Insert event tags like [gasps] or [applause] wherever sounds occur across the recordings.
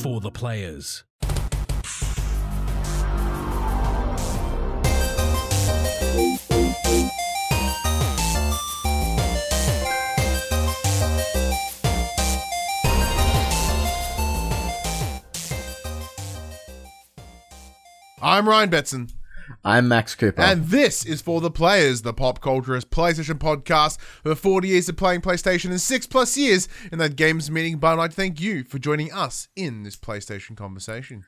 For the players. I'm Ryan Betson. I'm Max Cooper. And this is For the Players, the pop culturist PlayStation podcast for 40 years of playing PlayStation and six plus years in that games meeting. But I'd like to thank you for joining us in this PlayStation conversation.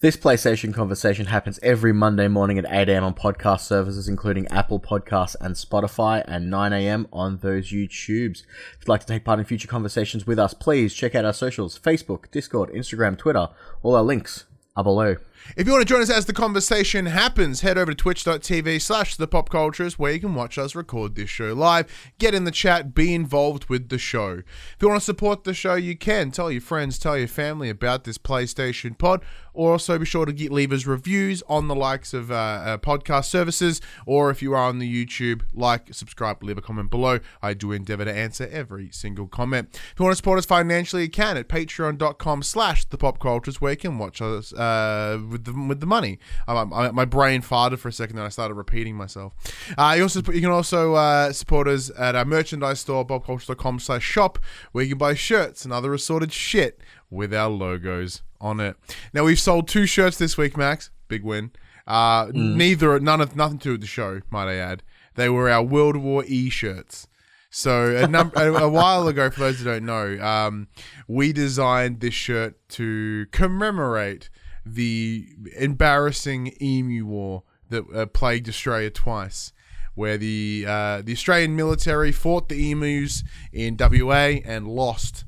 this PlayStation conversation happens every Monday morning at 8 a.m. on podcast services, including Apple Podcasts and Spotify, and 9 a.m. on those YouTubes. If you'd like to take part in future conversations with us, please check out our socials Facebook, Discord, Instagram, Twitter. All our links are below. If you want to join us as the conversation happens, head over to twitch.tv slash the pop cultures where you can watch us record this show live, get in the chat, be involved with the show. If you want to support the show, you can. Tell your friends, tell your family about this PlayStation pod, or also be sure to get, leave us reviews on the likes of uh, uh, podcast services, or if you are on the YouTube, like, subscribe, leave a comment below. I do endeavor to answer every single comment. If you want to support us financially, you can at patreon.com slash the pop cultures where you can watch us uh, with the with the money. Um, I, my brain farted for a second, and I started repeating myself. Uh, you also you can also uh, support us at our merchandise store, bobculture.com slash shop, where you can buy shirts and other assorted shit with our logos on it. Now we've sold two shirts this week, Max. Big win. Uh, Neither, none of nothing to do with the show, might I add. They were our World War E shirts. So a, num- a, a while ago, for those who don't know, um, we designed this shirt to commemorate the embarrassing Emu War that uh, plagued Australia twice, where the uh, the Australian military fought the emus in WA and lost.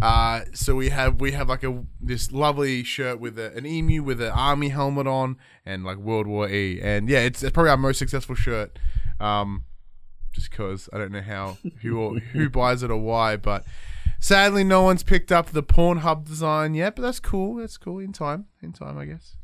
Uh, so we have we have like a this lovely shirt with a, an emu with an army helmet on and like World War E, and yeah, it's, it's probably our most successful shirt. Um, just because I don't know how who who buys it or why, but sadly no one's picked up the Pornhub design yet. But that's cool. That's cool. In time, in time, I guess.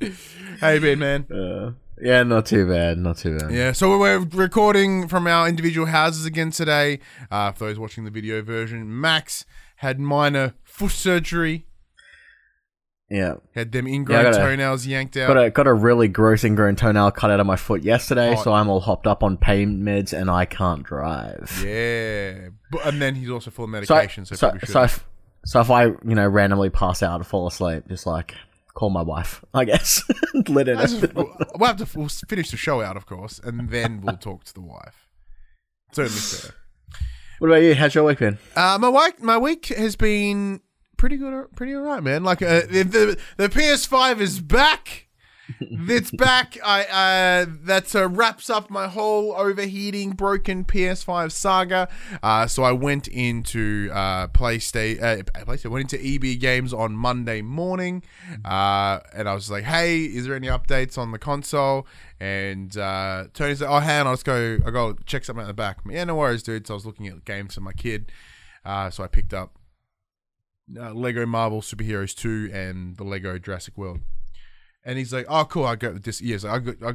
[laughs] hey, Ben, man. Uh, yeah, not too bad. Not too bad. Yeah, so we're recording from our individual houses again today. Uh, for those watching the video version, Max had minor foot surgery. Yeah. Had them ingrown Yeah, gotta- toenails yanked out. Got a got a really gross ingrown toenail cut out of my foot yesterday, Oh. so I'm all hopped up on pain meds and I can't drive. yeah, but, and then he's also full of So, I- medication, so, so, probably should. so, if, so if I, you know, randomly pass out and fall asleep, just like call my wife, I guess. [laughs] Let her know. we'll we'll have to we'll finish the show out, of course, and then we'll talk to the wife. Certainly fair. What about you? How's your week been? Uh, my week, my week has been pretty good, pretty alright, man. Like uh, the, the the PS5 is back. [laughs] it's back. I uh, that uh, wraps up my whole overheating, broken PS5 saga. Uh, so I went into uh, PlayStation. Uh, PlayStation. Went into EB Games on Monday morning, uh, and I was like, "Hey, is there any updates on the console?" And uh, Tony said, "Oh, hang on, I'll just go. I go check something at the back." Yeah, no worries, dude. So I was looking at games for my kid. Uh, so I picked up uh, Lego Marvel Superheroes 2 and the Lego Jurassic World. And he's like, "Oh, cool. I got the disc. Yes, I got. I,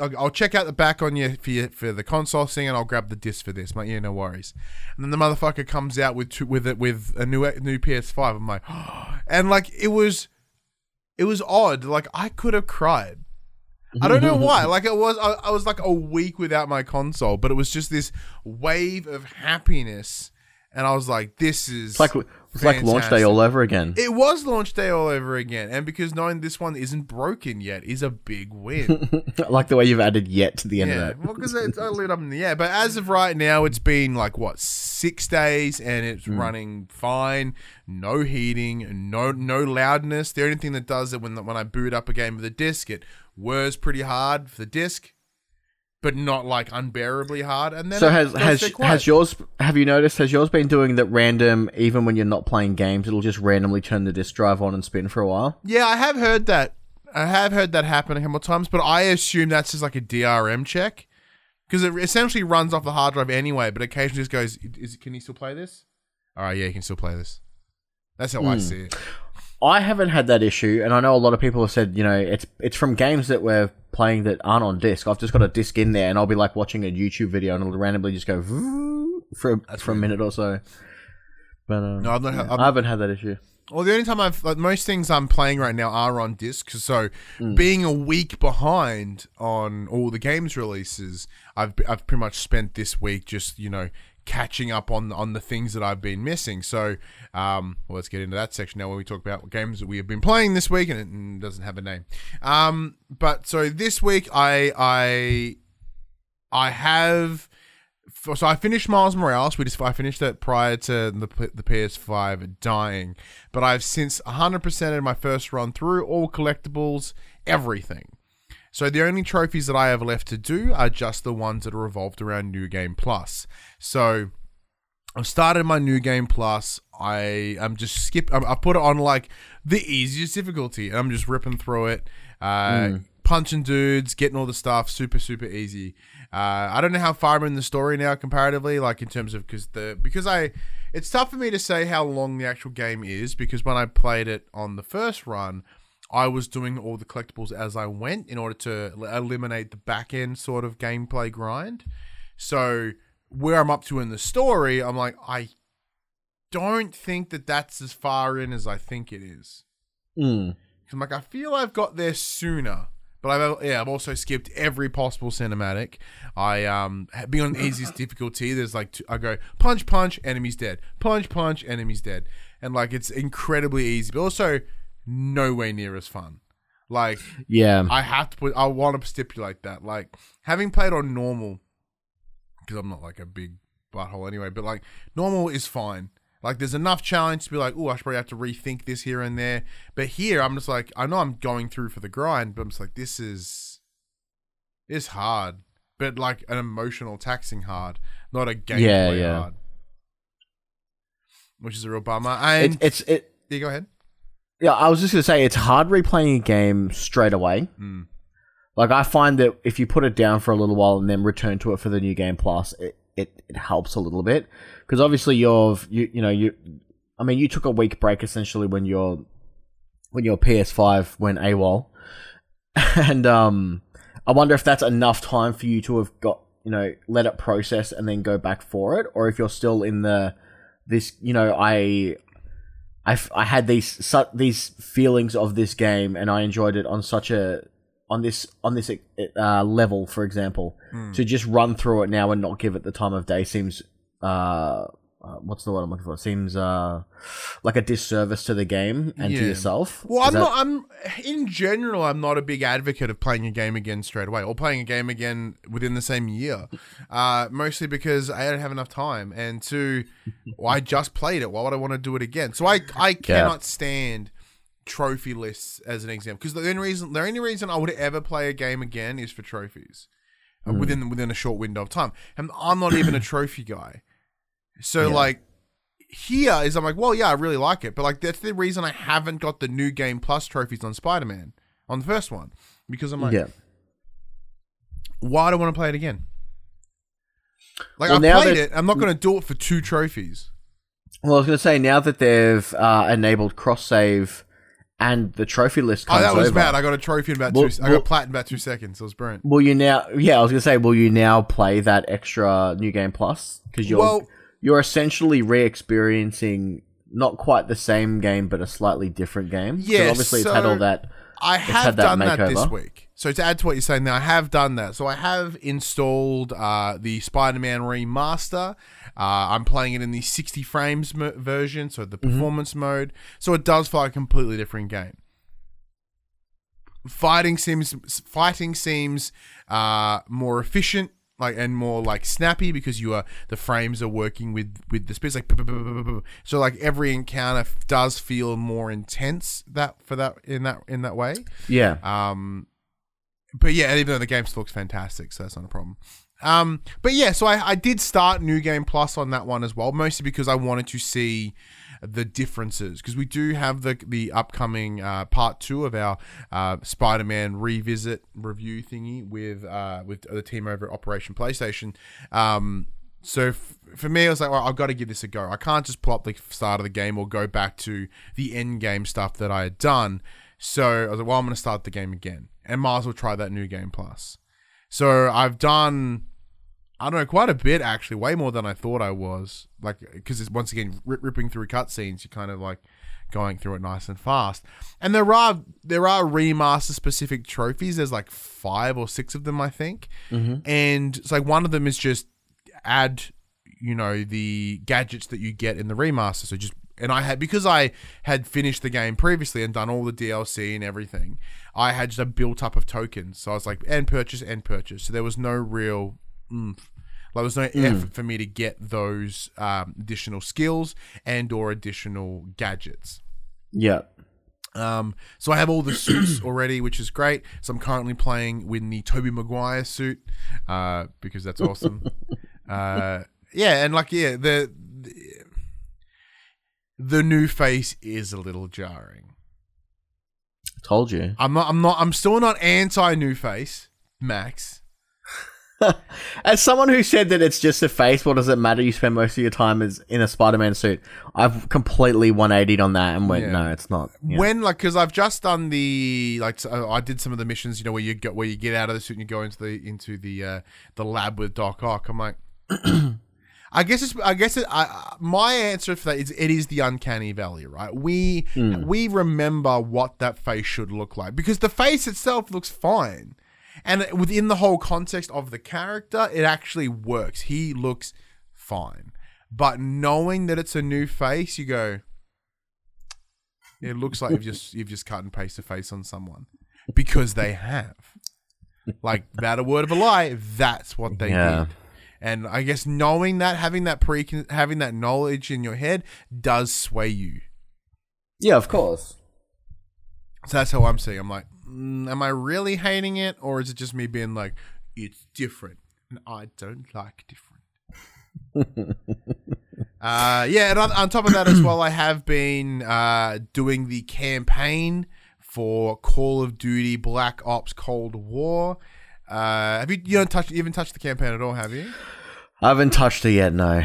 I'll I'll check out the back on you for your, for the console thing, and I'll grab the disc for this. I'm like, yeah, no worries. And then the motherfucker comes out with two, with it with a new new PS5. I'm like, [gasps] and like it was, it was odd. Like I could have cried. I don't know why. [laughs] Like it was, I, I was like a week without my console, but it was just this wave of happiness, and I was like, this is It's like it's like launch day all over again. It was launch day all over again, and because knowing this one isn't broken yet is a big win. [laughs] I like the way you've added yet to the end yeah, of that. well, because [laughs] it's lit up in the air. But as of right now, it's been like what six days, and it's Hmm. running fine. No heating, no no loudness. The only thing that does it when when I boot up a game with a disc, it whirs pretty hard for the disc, but not like unbearably hard. And then So has has has yours? Have you noticed? Has yours been doing that random? Even when you're not playing games, it'll just randomly turn the disk drive on and spin for a while. Yeah, I have heard that. I have heard that happen a couple of times, but I assume that's just like a DRM check because it essentially runs off the hard drive anyway. But occasionally just goes, "Is can you still play this?" All right, yeah, you can still play this. That's how Hmm. I see it. I haven't had that issue, and I know a lot of people have said, you know, it's it's from games that we're playing that aren't on disc. I've just got a disc in there, and I'll be like watching a YouTube video, and it'll randomly just go for That's for a minute or so. But um, No, I've not. yeah, I've, I haven't had that issue. Well, the only time I've like most things I'm playing right now are on disc. So being a week behind on all the games releases, I've I've pretty much spent this week just you know catching up on on the things that I've been missing. So um, well, let's get into that section now when we talk about games that we have been playing this week, and it doesn't have a name. Um, but so this week I I I have. So I finished Miles Morales. We just I finished that prior to the the PS5 dying, but I've since 100% of my first run through all collectibles, everything. So the only trophies that I have left to do are just the ones that are revolved around New Game Plus. So I've started my New Game Plus. I am just skip. I, I put it on like the easiest difficulty, and I'm just ripping through it, uh, punching dudes, getting all the stuff, super super easy. Uh, I don't know how far I'm in the story now comparatively, like in terms of because the because I it's tough for me to say how long the actual game is because when I played it on the first run, I was doing all the collectibles as I went in order to el- eliminate the back end sort of gameplay grind. So where I'm up to in the story, I'm like I don't think that that's as far in as I think it is. Mm. I'm like, I feel I've got there sooner. But I've yeah, I've also skipped every possible cinematic. I um being on easiest [coughs] difficulty. There's like two, I go punch punch, enemy's dead. Punch punch, enemy's dead, and like it's incredibly easy, but also nowhere near as fun. Like Yeah. I have to put. I want to stipulate that. Like having played on normal, because I'm not like a big butthole anyway. But like normal is fine. Like there's enough challenge to be like, oh, I should probably have to rethink this here and there. But here, I'm just like, I know I'm going through for the grind, but I'm just like, this is, is hard, but like an emotional taxing hard, not a gameplay Yeah, yeah. hard. Which is a real bummer. And It, it's it. yeah, go ahead. Yeah, I was just gonna say it's hard replaying a game straight away. Mm. Like I find that if you put it down for a little while and then return to it for the new game plus, it it, it helps a little bit because obviously you're you you know you, I mean you took a week break essentially when your when your PS5 went AWOL, [laughs] and um I wonder if that's enough time for you to have got you know let it process and then go back for it, or if you're still in the this you know I I, f- I had these su- these feelings of this game and I enjoyed it on such a on this on this uh, level, for example, to just run through it now and not give it the time of day seems uh, uh what's the word I'm looking for? It Seems uh like a disservice to the game and Yeah. to yourself. Well, Is I'm that- not. I'm in general. I'm not a big advocate of playing a game again straight away or playing a game again within the same year. Uh, mostly because I don't have enough time, and two, well, [laughs] I just played it. Why would I want to do it again? So I I cannot stand trophy lists as an example because the only reason the only reason I would ever play a game again is for trophies uh, within within a short window of time, and I'm not even a [clears throat] trophy guy. So like here is I'm like, well, yeah, I really like it, but like that's the reason I haven't got the new game plus trophies on Spider Man on the first one because I'm like, yeah. why do I want to play it again? Like Well, now played it, I'm not going to do it for two trophies. Well, I was going to say now that they've uh, enabled cross save and the trophy list Oh, comes that was over, bad. I got a trophy in about Well- two. I got plat in about two seconds. It was brilliant. Will you now? Yeah, I was gonna say, will you now play that extra new game plus? Because you're Well- you're essentially re-experiencing not quite the same game, but a slightly different game. Yeah, obviously it's had so- all that. I have that done that this week. So to add to what you're saying now, I have done that. So I have installed uh, the Spider-Man remaster. Uh, I'm playing it in the 60 frames mo- version, so the performance mode. So it does feel like a completely different game. Fighting seems fighting seems uh, more efficient, like and more like snappy because you are the frames are working with with the speed. Like so like every encounter f- does feel more intense that for that in that in that way. Yeah, Um, but yeah, even though the game still looks fantastic, so that's not a problem. Um, but yeah, so I, I did start New Game Plus on that one as well, mostly because I wanted to see the differences because we do have the the upcoming uh, part two of our uh, Spider-Man revisit review thingy with uh, with the team over at Operation PlayStation. Um, so f- for me, I was like, well, I've got to give this a go. I can't just up the start of the game or go back to the end game stuff that I had done. So I was like, well, I'm going to start the game again, and might as well try that new game plus. So I've done I don't know, quite a bit actually, way more than I thought I was. Like, because it's once again rip, ripping through cutscenes, you're kind of like going through it nice and fast. And there are there are remaster specific trophies. There's like five or six of them, I think. Mm-hmm. And it's like one of them is just add, you know, the gadgets that you get in the remaster. So just and I had because I had finished the game previously and done all the DLC and everything. I had just a built up of tokens. So I was like, and purchase and purchase. So there was no real oomph. Like, there's no effort for me to get those um, additional skills and or additional gadgets. Yeah. Um, so I have all the [clears throat] suits already, which is great. So I'm currently playing with the Tobey Maguire suit uh, because that's awesome. [laughs] uh, yeah, and like yeah, the, the the new face is a little jarring. Told you. I'm not. I'm not. I'm still not anti new face, Max. [laughs] As someone who said that it's just a face, what does it matter? You spend most of your time as in a Spider-Man suit. I've completely 180'd on that and went, Yeah. no, it's not. When like because I've just done the like so I did some of the missions, you know, where you get where you get out of the suit and you go into the into the uh, the lab with Doc Ock. I'm like, [clears throat] I guess it's I guess it, I, my answer for that is it is the uncanny valley, right? We we remember what that face should look like because the face itself looks fine, and within the whole context of the character, it actually works. He looks fine, but knowing that it's a new face, you go. It looks like you've just you've just cut and pasted a face on someone because they have. Like without a word of a lie, that's what they Yeah. did. And I guess knowing that, having that pre, having that knowledge in your head, does sway you. yeah, of course. So that's how I'm seeing. I'm like, mm, am I really hating it, or is it just me being like, it's different, and I don't like different. [laughs] uh, yeah, and on, on top of that as well, I have been uh, doing the campaign for Call of Duty Black Ops Cold War. Uh, have you you don't touch you haven't touched the campaign at all, have you? I haven't touched it yet, no.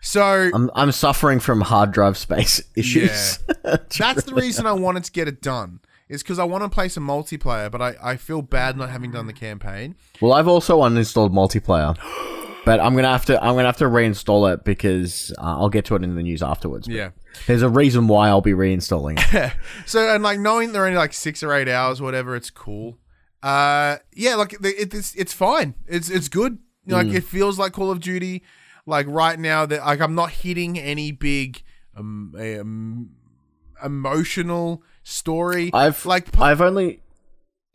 So I'm I'm suffering from hard drive space [laughs] issues. Yeah. [laughs] That's the reason I wanted to get it done. Is because I want to play some multiplayer, but I, I feel bad not having done the campaign. well, I've also uninstalled multiplayer. [gasps] But I'm gonna have to I'm gonna have to reinstall it because uh, I'll get to it in the news afterwards. Yeah. There's a reason why I'll be reinstalling it. [laughs] So and like knowing they're only like six or eight hours, or whatever, it's cool. Uh, yeah, like it, it's it's fine. It's it's good. Like it feels like Call of Duty. Like right now, that like I'm not hitting any big um, um emotional story. I've like I've only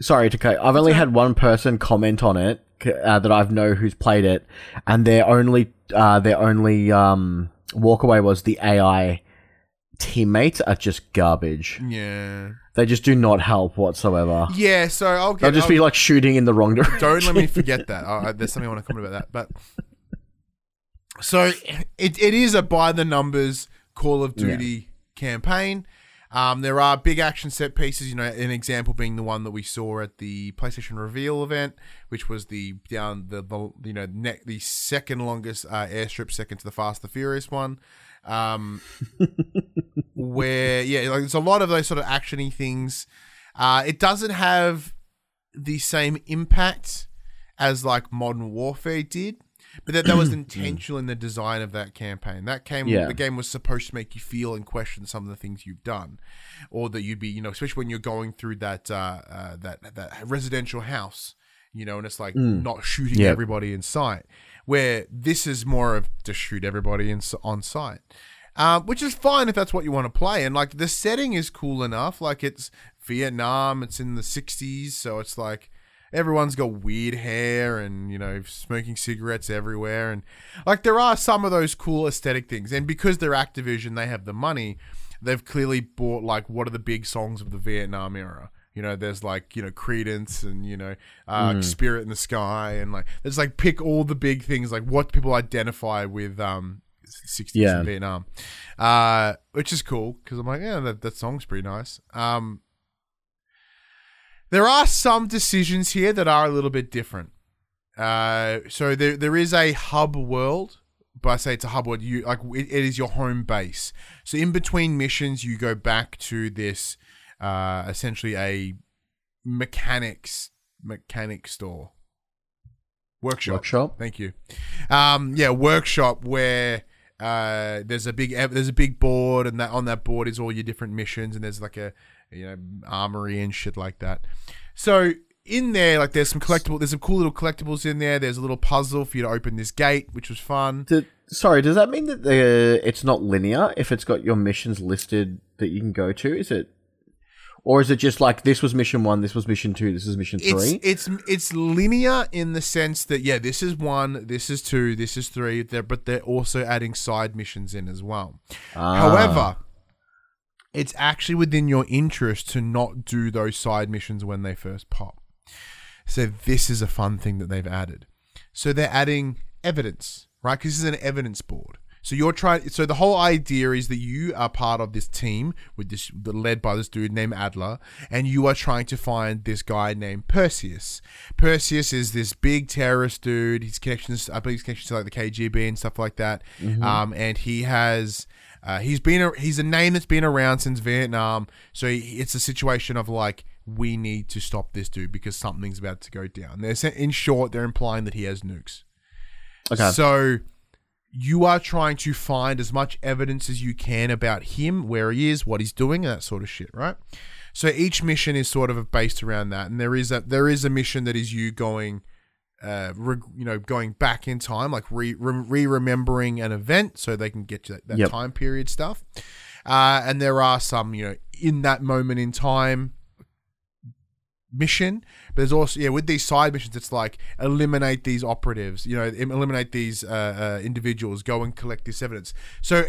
sorry to cut. I've only had one person comment on it uh, that I've know who's played it, and their only uh, their only um, walkaway was the AI teammates are just garbage. yeah, They just do not help whatsoever. yeah. So I'll get. They'll just I'll- be like shooting in the wrong direction. Don't let me [laughs] forget that. Uh, there's something I want to comment about that. But so it, it is a by the numbers Call of Duty campaign. Um, there are big action set pieces. You know, an example being the one that we saw at the PlayStation reveal event, which was the down the, the you know ne- the second longest uh, airstrip, second to the Fast and Furious one. Um, [laughs] where yeah, like there's a lot of those sort of actiony things. Uh, it doesn't have the same impact as like Modern Warfare did, but that that was [clears throat] intentional in the design of that campaign. That came Yeah. the game was supposed to make you feel and question some of the things you've done, or that you'd be you know especially when you're going through that uh, uh, that that residential house, you know, and it's like not shooting Yeah. everybody in sight. Where this is more of to shoot everybody in, on sight. Uh, which is fine if that's what you want to play. And like the setting is cool enough. Like it's Vietnam, it's in the 60s, so it's like everyone's got weird hair and, you know, smoking cigarettes everywhere. And like there are some of those cool aesthetic things. And because they're Activision, they have the money, they've clearly bought like what are the big songs of the Vietnam era. You know, there's like, you know, Creedence and, you know, uh, Spirit in the Sky. And like, there's like pick all the big things, like what people identify with, um, 60s Yeah. in Vietnam, uh, which is cool because I'm like, yeah, that, that song's pretty nice. Um, there are some decisions here that are a little bit different. Uh, so there there is a hub world, but I say it's a hub world. You like it, it is your home base. So in between missions, you go back to this, uh, essentially a mechanics mechanic store. Workshop. Workshop. Thank you. Um, yeah, workshop where uh, there's a big there's a big board, and that on that board is all your different missions, and there's like a you know armory and shit like that. So in there, like there's some collectible, there's some cool little collectibles in there. There's a little puzzle for you to open this gate, which was fun. Did, sorry, does that mean that the it's not linear if it's got your missions listed that you can go to? Is it, or is it just like this was mission one, this was mission two, this is mission It's three? it's it's linear in the sense that yeah, this is one, this is two, this is three. They're, but they're also adding side missions in as well. Ah. However, it's actually within your interest to not do those side missions when they first pop. So this is a fun thing that they've added. So they're adding evidence, right? Because this is an evidence board. So you're trying. So the whole idea is that you are part of this team with this, led by this dude named Adler, and you are trying to find this guy named Perseus. Perseus is this big terrorist dude. His connections, I believe, his connections to like the KGB and stuff like that. Um, and he has. Uh, he's been a, he's a name that's been around since Vietnam, so he, it's a situation of like we need to stop this dude because something's about to go down. They're, in short, they're implying that he has nukes. Okay. So you are trying to find as much evidence as you can about him, where he is, what he's doing, and that sort of shit, right? So each mission is sort of based around that, and there is a there is a mission that is you going, uh, re, you know, going back in time, like re re remembering an event, so they can get to that, that Yep. time period stuff. Uh, and there are some, you know, in that moment in time mission but there's also yeah with these side missions it's like eliminate these operatives you know eliminate these uh, uh, individuals go and collect this evidence so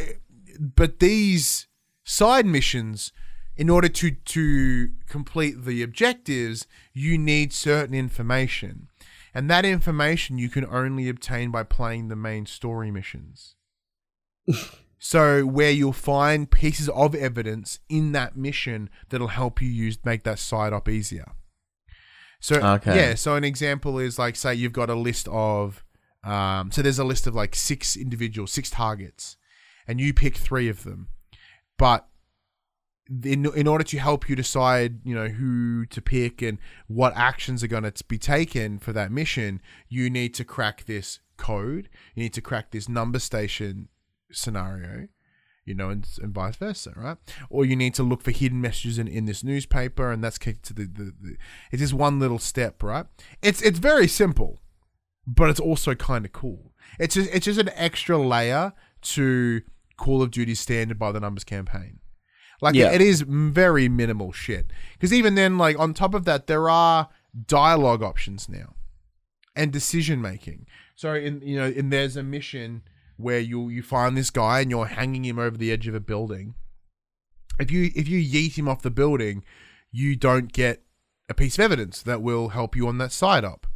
but these side missions in order to to complete the objectives you need certain information and that information you can only obtain by playing the main story missions. [laughs] So where you'll find pieces of evidence in that mission that'll help you use make that side up easier. So Okay. yeah, so an example is like say you've got a list of um, so there's a list of like six individuals, six targets, and you pick three of them, but in in order to help you decide, you know who to pick and what actions are going to be taken for that mission, you need to crack this code. You need to crack this number station scenario you know, and, and vice versa, right? Or you need to look for hidden messages in, in this newspaper, and that's kicked to the, the, the it's just one little step, right? It's it's very simple, but it's also kind of cool. It's just it's just an extra layer to Call of Duty standard by the numbers campaign. Like Yeah. it is very minimal shit. Because even then, like on top of that, there are dialogue options now, and decision making. So in you know, and there's a mission where you you find this guy and you're hanging him over the edge of a building. If you if you yeet him off the building, you don't get a piece of evidence that will help you on that side up.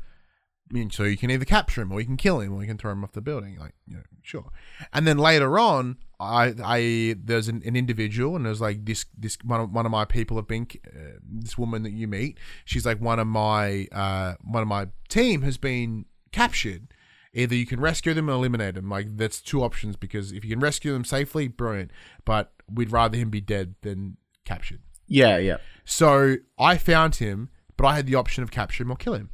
I mean, so you can either capture him or you can kill him or you can throw him off the building. Like, you know, sure. And then later on, I, I, there's an, an individual, and there's like this, this one of, one of my people have been, uh, this woman that you meet. She's like one of my, uh, one of my team has been captured. Either you can rescue them or eliminate them. Like that's two options because if you can rescue them safely, brilliant. But we'd rather him be dead than captured. Yeah, yeah. So I found him, but I had the option of capture him or kill him.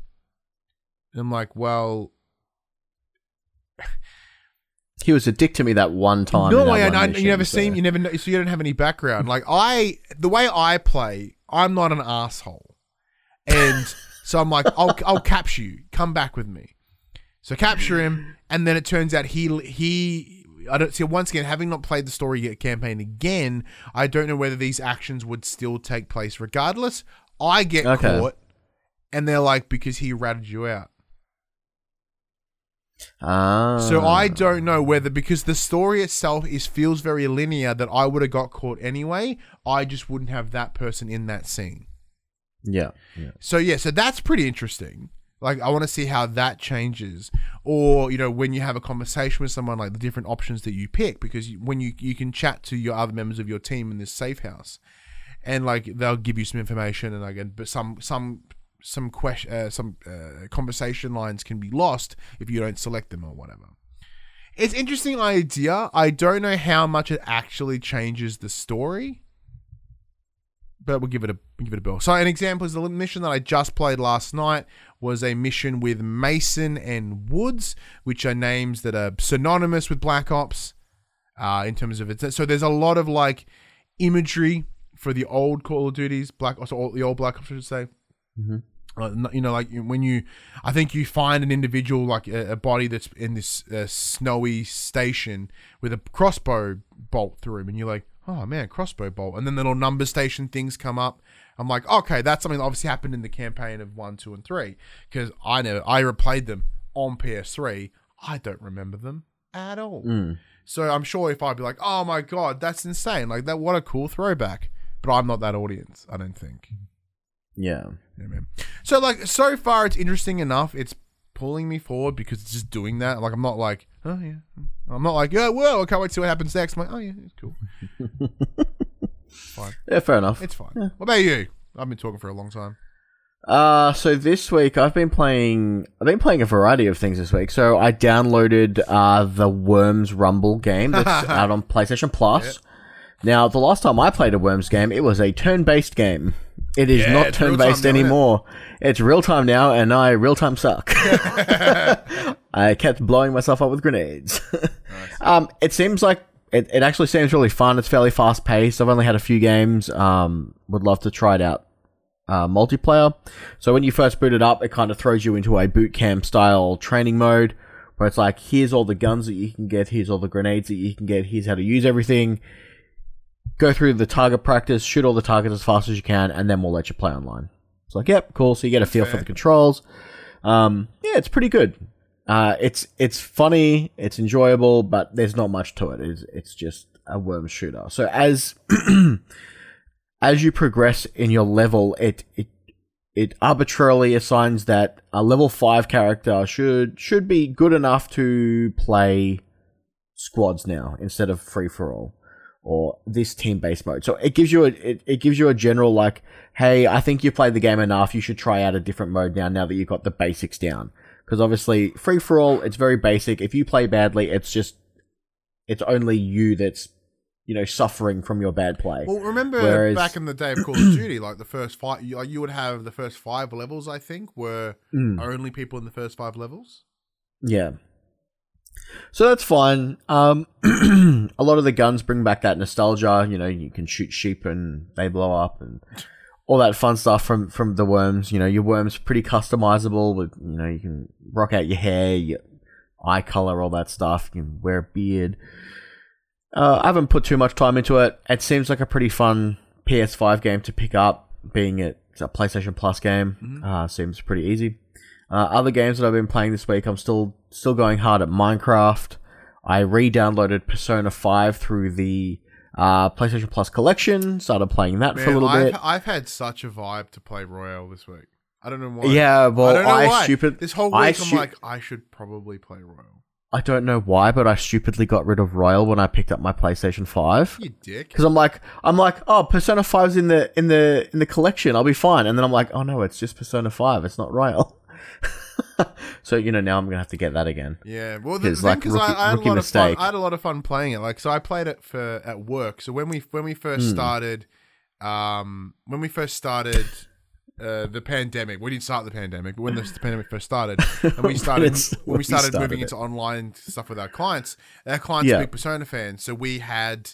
And I'm like, well, He was a dick to me that one time. no, I, one I, mission, you never so- seen, you never know, so you don't have any background. Like I, the way I play, I'm not an asshole, and so I'm like, I'll, I'll capture you. Come back with me. So capture him, and then it turns out he he. I don't see. Once again, having not played the story yet campaign again, I don't know whether these actions would still take place regardless. I get Okay. caught, and they're like, because he ratted you out. Ah. So I don't know whether because the story itself is feels very linear that I would have got caught anyway. I just wouldn't have that person in that scene. Yeah. yeah. So yeah, so that's pretty interesting. Like I want to see how that changes, or you know, when you have a conversation with someone, like the different options that you pick, because you, when you you can chat to your other members of your team in this safe house, and like they'll give you some information, and like, but some some some question, uh, some uh, conversation lines can be lost if you don't select them or whatever. It's interesting idea. I don't know how much it actually changes the story. but we'll give it a give it a bill. So an example is the mission that I just played last night was a mission with Mason and Woods, which are names that are synonymous with Black Ops. Uh, in terms of it, so there's a lot of like imagery for the old Call of Duties, Black Ops, the old Black Ops, I should say. N- you know, like when you, I think you find an individual like a, a body that's in this uh, snowy station with a crossbow bolt through him, and you're like, oh man, crossbow bolt, and then the little number station things come up. I'm like, okay, that's something that obviously happened in the campaign of one, two, and three because I know I replayed them on PS3. I don't remember them at all. So I'm sure if I'd be like, oh my god, that's insane, like that, what a cool throwback. But I'm not that audience, I don't think. Yeah. Yeah, man. So like so far it's interesting enough. It's pulling me forward because it's just doing that. Like I'm not like, oh yeah. I'm not like, yeah, whoa, I can't wait to see what happens next. I'm like, oh yeah, it's cool. [laughs] fine. Yeah, fair enough. It's fine. What about you? I've been talking for a long time. Uh, so this week I've been playing. I've been playing a variety of things this week. So I downloaded uh the Worms Rumble game that's [laughs] out on PlayStation Plus. Now, the last time I played a Worms game, it was a turn-based game. It is Yeah, not turn-based now, it? anymore. It's real time now, and I real time suck. [laughs] [laughs] I kept blowing myself up with grenades. [laughs] um, it seems like it, it actually seems really fun. It's fairly fast paced. I've only had a few games. Um, would love to try it out uh, multiplayer. So when you first boot it up, it kind of throws you into a boot camp style training mode where it's like, here's all the guns that you can get, here's all the grenades that you can get, here's how to use everything. Go through the target practice, shoot all the targets as fast as you can, and then we'll let you play online. It's like, yep, cool. So you get a feel for the controls. Um, yeah, it's pretty good. Uh, it's it's funny, it's enjoyable, but there's not much to it. It's it's just a worm shooter. So as [clears throat] as you progress in your level, it it it arbitrarily assigns that a level five character should should be good enough to play squads now instead of free for all or this team based mode. So it gives you a it, it gives you a general like, hey, I think you've played the game enough. You should try out a different mode now. Now that you've got the basics down, because obviously free for all, it's very basic. If you play badly, it's just it's only you that's you know suffering from your bad play. Well, remember Whereas- back in the day of Call of [clears throat] Duty, like the first five, you, you would have the first five levels. I think were Mm. only people in the first five levels. Yeah. So that's fine. Um, [clears throat] a lot of the guns bring back that nostalgia. You know, you can shoot sheep and they blow up and all that fun stuff from from the worms. You know, your worms pretty customizable. With you know, you can rock out your hair, your eye color, all that stuff. You can wear a beard. Uh, I haven't put too much time into it. It seems like a pretty fun PS5 game to pick up, being it's a PlayStation Plus game. Uh, seems pretty easy. Uh, other games that I've been playing this week, I'm still still going hard at Minecraft. I re-downloaded Persona 5 through the uh, PlayStation Plus collection. Started playing that for a little I've, bit. I've had such a vibe to play Royal this week. I don't know why. Yeah, well, I don't know I why. stupid- This whole I week, I'm stu- like, I should probably play Royal. I don't know why, but I stupidly got rid of Royal when I picked up my PlayStation 5. You dick. Because I'm like, I'm like, oh, Persona 5's in the in the in the collection. I'll be fine. And then I'm like, oh no, it's just Persona 5. It's not Royal. [laughs] [laughs] so you know, now I'm gonna have to get that again. Yeah, well, the It's thing like rookie- I, I had a lot of fun. mistake. I had a lot of fun playing it. Like, so I played it for at work. So when we when we first Hmm. started, um, when we first started. Uh, the pandemic. We didn't start the pandemic, but when the pandemic first started, [laughs] and we started when we started, started moving it. into online stuff with our clients, our clients Yeah. are big Persona fans. So we had,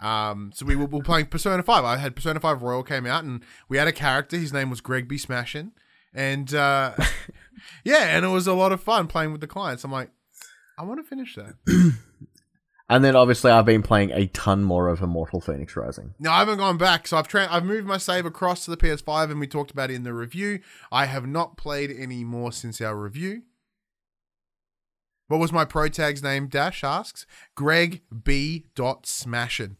um, so we were, we were playing Persona Five. I had Persona Five Royal came out, and we had a character. His name was Greg B. Smashin, and uh, [laughs] yeah, and it was a lot of fun playing with the clients. I'm like, I want to finish that. [clears throat] And then obviously I've been playing a ton more of Immortal Fenyx Rising. No, I haven't gone back. So I've tra- I've moved my save across to the PS5, and we talked about it in the review. I have not played any more since our review. What was my pro tag's name? Dash asks Greg B. Dot Smashin.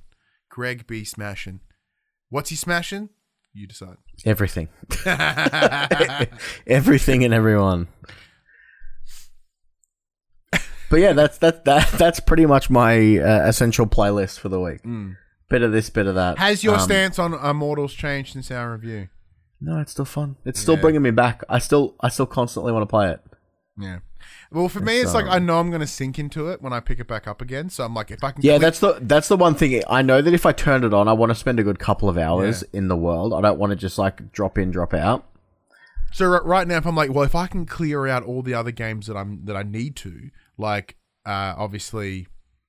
Greg B. Smashin. What's he smashing? You decide. Everything. [laughs] [laughs] Everything and everyone. But yeah, that's that that that's pretty much my uh, essential playlist for the week. Bit of this, bit of that. Has your Um, stance on Immortals changed since our review? No, it's still fun. It's still Yeah. bringing me back. I still I still constantly want to play it. Yeah. Well, for me, It's, like I know I'm going to sink into it when I pick it back up again. So I'm like, if I can, Yeah, click- that's the that's the one thing. I know that if I turn it on, I want to spend a good couple of hours in the world. I don't want to just like drop in, drop out. So ri- right now, if I'm like, well, if I can clear out all the other games that I'm that I need to, like, uh, obviously,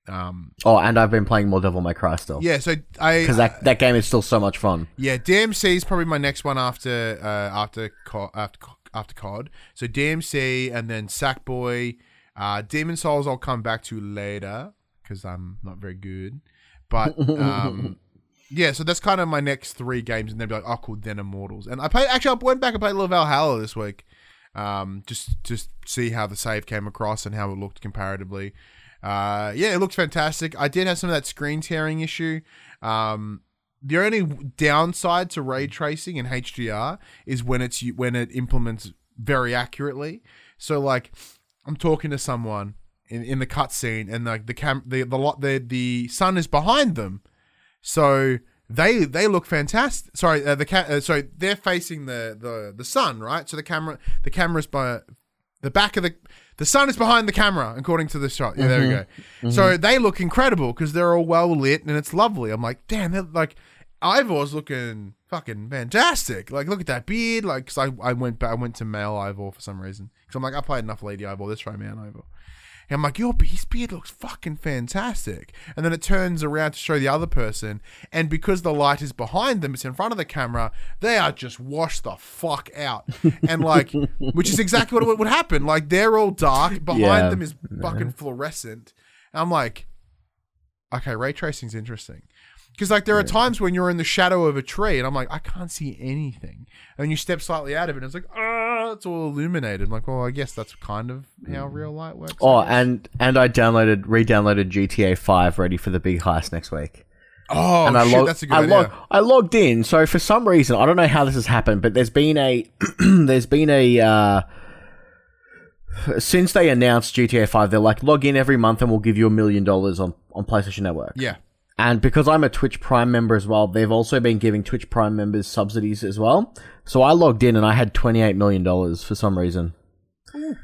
um, Oh, and I've been playing more Devil May Cry still. yeah. So I because that that game is still so much fun. Yeah, DMC is probably my next one after uh, after Co- after Co- after COD. So DMC and then Sackboy, uh, Demon's Souls. I'll come back to later because I'm not very good. But um, [laughs] yeah, so that's kind of my next three games, and then be like, oh, cool, then Immortals. And I played actually, I went back and played a little Valhalla this week, um, just just see how the save came across and how it looked comparatively. Uh, yeah, it looked fantastic. I did have some of that screen tearing issue. Um, the only downside to ray tracing in HDR is when it's when it implements very accurately. So like, I'm talking to someone in, in the cutscene, and like the cam the the lot the the sun is behind them, so they they look fantastic. Sorry, uh, the ca- uh, sorry they're facing the the the sun, right? So the camera the camera's by the back of the the sun is behind the camera, according to the shot. Yeah, there we go. Mm-hmm. So mm-hmm. they look incredible because they're all well lit and it's lovely. I'm like, damn, they're like Eivor's looking fucking fantastic. Like, look at that beard. Like, cause I, I went back, I went to male Eivor for some reason. Cause I'm like, I played enough Lady Eivor. Let's try man Eivor. And I'm like, your his beard looks fucking fantastic. And then it turns around to show the other person, and because the light is behind them, it's in front of the camera. They are just washed the fuck out, and like, [laughs] which is exactly what would, happen. Like they're all dark, behind Yeah. them is fucking fluorescent. And I'm like, okay, ray tracing's interesting. Because like there are times when you're in the shadow of a tree, and I'm like, I can't see anything. And you step slightly out of it, and it's like, it's all illuminated. I'm like, well, I guess that's kind of how real light works. Oh, and and I downloaded re-downloaded GTA Five, ready for the big heist next week. oh, and I shit, logged, that's a good I, idea. log, I logged in. So for some reason, I don't know how this has happened, but there's been a [clears throat] there's been a uh, since they announced GTA Five, they're like log in every month and we'll give you a million dollars on on PlayStation Network. yeah, And because I'm a Twitch Prime member as well, they've also been giving Twitch Prime members subsidies as well. So I logged in and I had twenty eight million dollars for some reason. I'm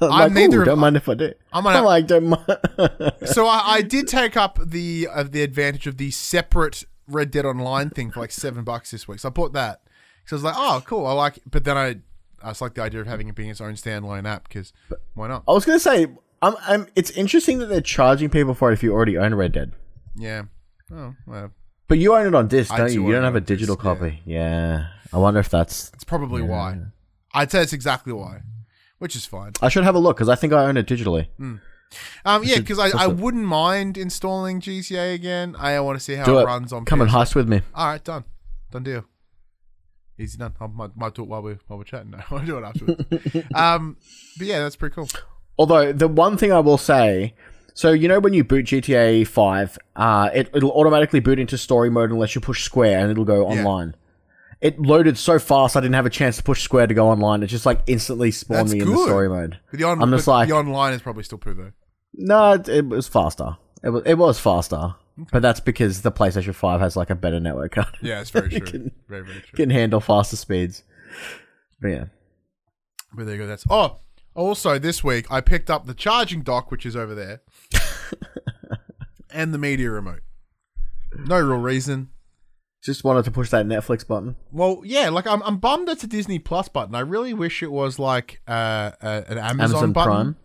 [laughs] like, neither don't mind if I do. I'm I'm, like, don't mind. [laughs] so I, I did take up the uh, the advantage of the separate Red Dead Online thing for like seven bucks this week. So I bought that. So I was like, oh, cool. I like. it. But then I I just like the idea of having it being its own standalone app because why not? I was gonna say, I'm, I'm, it's interesting that they're charging people for it if you already own Red Dead. Yeah. Oh well, But you own it on disc, I don't do you? You don't have a on disc, digital yeah. copy. Yeah. I wonder if that's. it's probably why. I'd say it's exactly why, which is fine. I should have a look because I think I own it digitally. Um, yeah, because I, I wouldn't mind installing GTA again. I want to see how Do it, it. runs on. Come and PS. heist with me. All right, done, done deal. Easy done. I might, might do it while we while we're chatting. No, [laughs] I'll do it afterwards. [laughs] um, but yeah, that's pretty cool. Although the one thing I will say, so you know when you boot GTA Five, uh, it it'll automatically boot into story mode unless you push square, and it'll go Yeah. online. It loaded so fast, I didn't have a chance to push square to go online. It just like instantly spawned That's me in the story mode. The on, I'm just like- the online is probably still poo though. No, it, it was faster. It was it was faster, but that's because the PlayStation Five has like a better network card. [laughs] Yeah, it's very [laughs] true. can- very very true. can handle faster speeds. But yeah. But there you go. That's oh. Also, this week I picked up the charging dock, which is over there, [laughs] and the media remote. No real reason. Just wanted to push that Netflix button. Well, yeah, like I'm, I'm bummed it's a Disney Plus button. I really wish it was like uh, uh, an Amazon, Amazon button. Prime.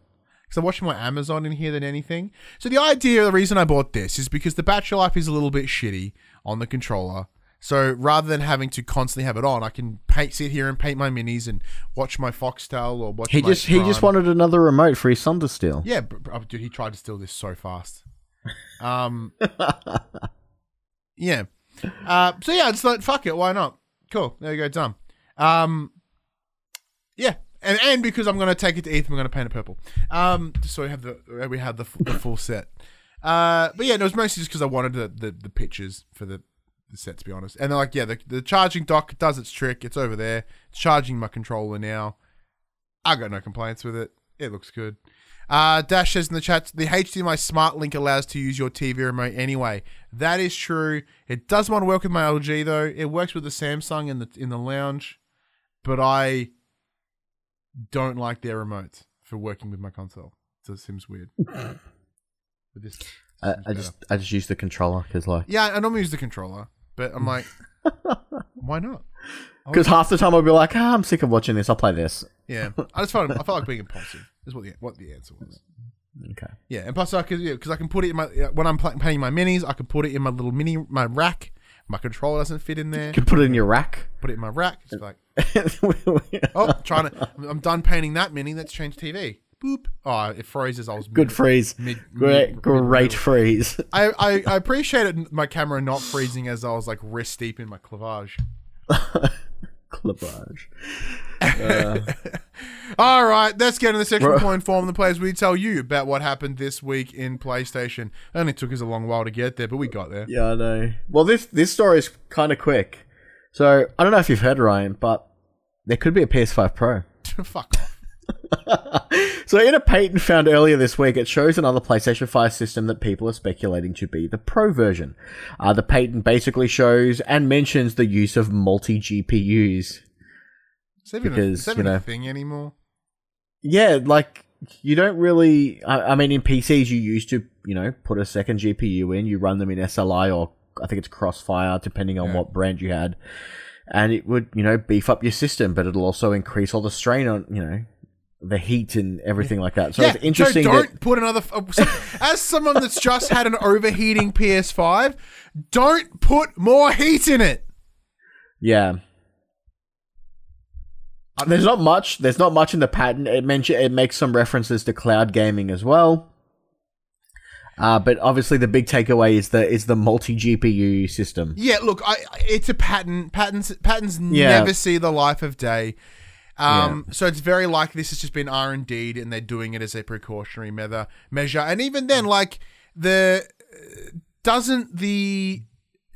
Because I'm watching more Amazon in here than anything. So the idea, the reason I bought this is because the battery life is a little bit shitty on the controller. So rather than having to constantly have it on, I can paint, sit here and paint my minis and watch my Foxtel or watch. He my just he just wanted another remote for his son to steal. Yeah, but, oh, dude, he tried to steal this so fast. Um, [laughs] yeah. Uh, so yeah, it's like fuck it, why not? Cool, there you go, done. Um, yeah, and and because I'm gonna take it to Ethan, we're gonna paint it purple. Um, just so we have the we have the, the full set. Uh, but yeah, no, it was mostly just because I wanted the, the the pictures for the set to be honest. And they're like, yeah, the the charging dock does its trick. It's over there. It's charging my controller now. I got no complaints with it. It looks good. Uh, Dash says in the chat, the HDMI Smart Link allows to use your TV remote anyway. That is true. It does want to work with my LG though. It works with the Samsung in the in the lounge, but I don't like their remotes for working with my console. So it seems weird. [laughs] but this, I, seems I better. just I just use the controller because like yeah, I normally use the controller, but I'm like, [laughs] why not? because half the time I'll be like, ah, I'm sick of watching this. I'll play this. Yeah, I just felt I felt like being [laughs] impulsive. Is what the what the answer was. Okay. Yeah, and plus I could because I can put it in my when I'm painting my minis, I can put it in my little mini my rack. My controller doesn't fit in there. You can put it in your rack. Put it in my rack. It's like [laughs] oh, trying to. I'm done painting that mini. Let's change TV. Boop. Oh, it freezes. I was Good mid- freeze. Mid, Great, mid- great freeze. I, I I appreciated my camera not freezing as I was like wrist deep in my clavage. [laughs] Clavage. [laughs] All right, let's get in the section point form. The players we tell you about what happened this week in PlayStation. It only took us a long while to get there, but we got there. Yeah, I know. Well, this this story is kind of quick. So I don't know if you've heard Ryan, but there could be a PS5 Pro. [laughs] Fuck off. [laughs] So in a patent found earlier this week, it shows another PlayStation 5 system that people are speculating to be the Pro version. Uh, the patent basically shows and mentions the use of multi GPUs. Is that even, a, Because, is that you know- thing anymore? Yeah, like you don't really. I, I mean, in PCs, you used to, you know, put a second GPU in. You run them in SLI or I think it's Crossfire, depending on Yeah. what brand you had, and it would, you know, beef up your system, but it'll also increase all the strain on, you know, the heat and everything like that. So yeah, it's interesting so don't that put another. Uh, [laughs] as someone that's just had an overheating PS5, don't put more heat in it. yeah. There's not much. There's not much in the patent. It mention it makes some references to cloud gaming as well. Uh, but obviously, the big takeaway is the is the multi GPU system. Yeah, look, I, I- it's a patent. Patents patents Yeah. never see the life of day. Um, so it's very likely this has just been R and D, and they're doing it as a precautionary measure. Measure, and even then, like the uh, doesn't the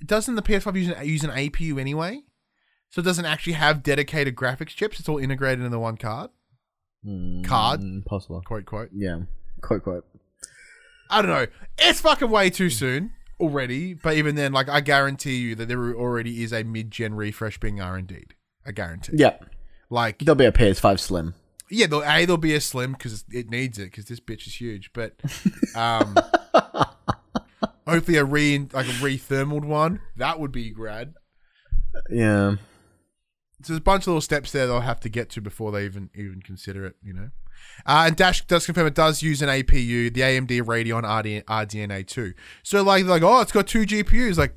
doesn't the PS5 use an, use an APU anyway? So it doesn't actually have dedicated graphics chips. It's all integrated into one card. Card, Mm, possible. quote quote. Yeah. Quote quote. I don't know. It's fucking way too soon already. But even then, like I guarantee you that there already is a mid-gen refresh being R and D. I guarantee. Yep. Like There'll be a PS5 Slim. yeah, there'll, a there'll be a slim because it needs it because this bitch is huge. But [laughs] um, hopefully a re like a re-thermaled one that would be grad. Yeah. So there's a bunch of little steps there they'll have to get to before they even even consider it. You know. Uh, and Dash does confirm it does use an APU, the AMD Radeon RD, RDNA 2. So like like oh it's got two GPUs like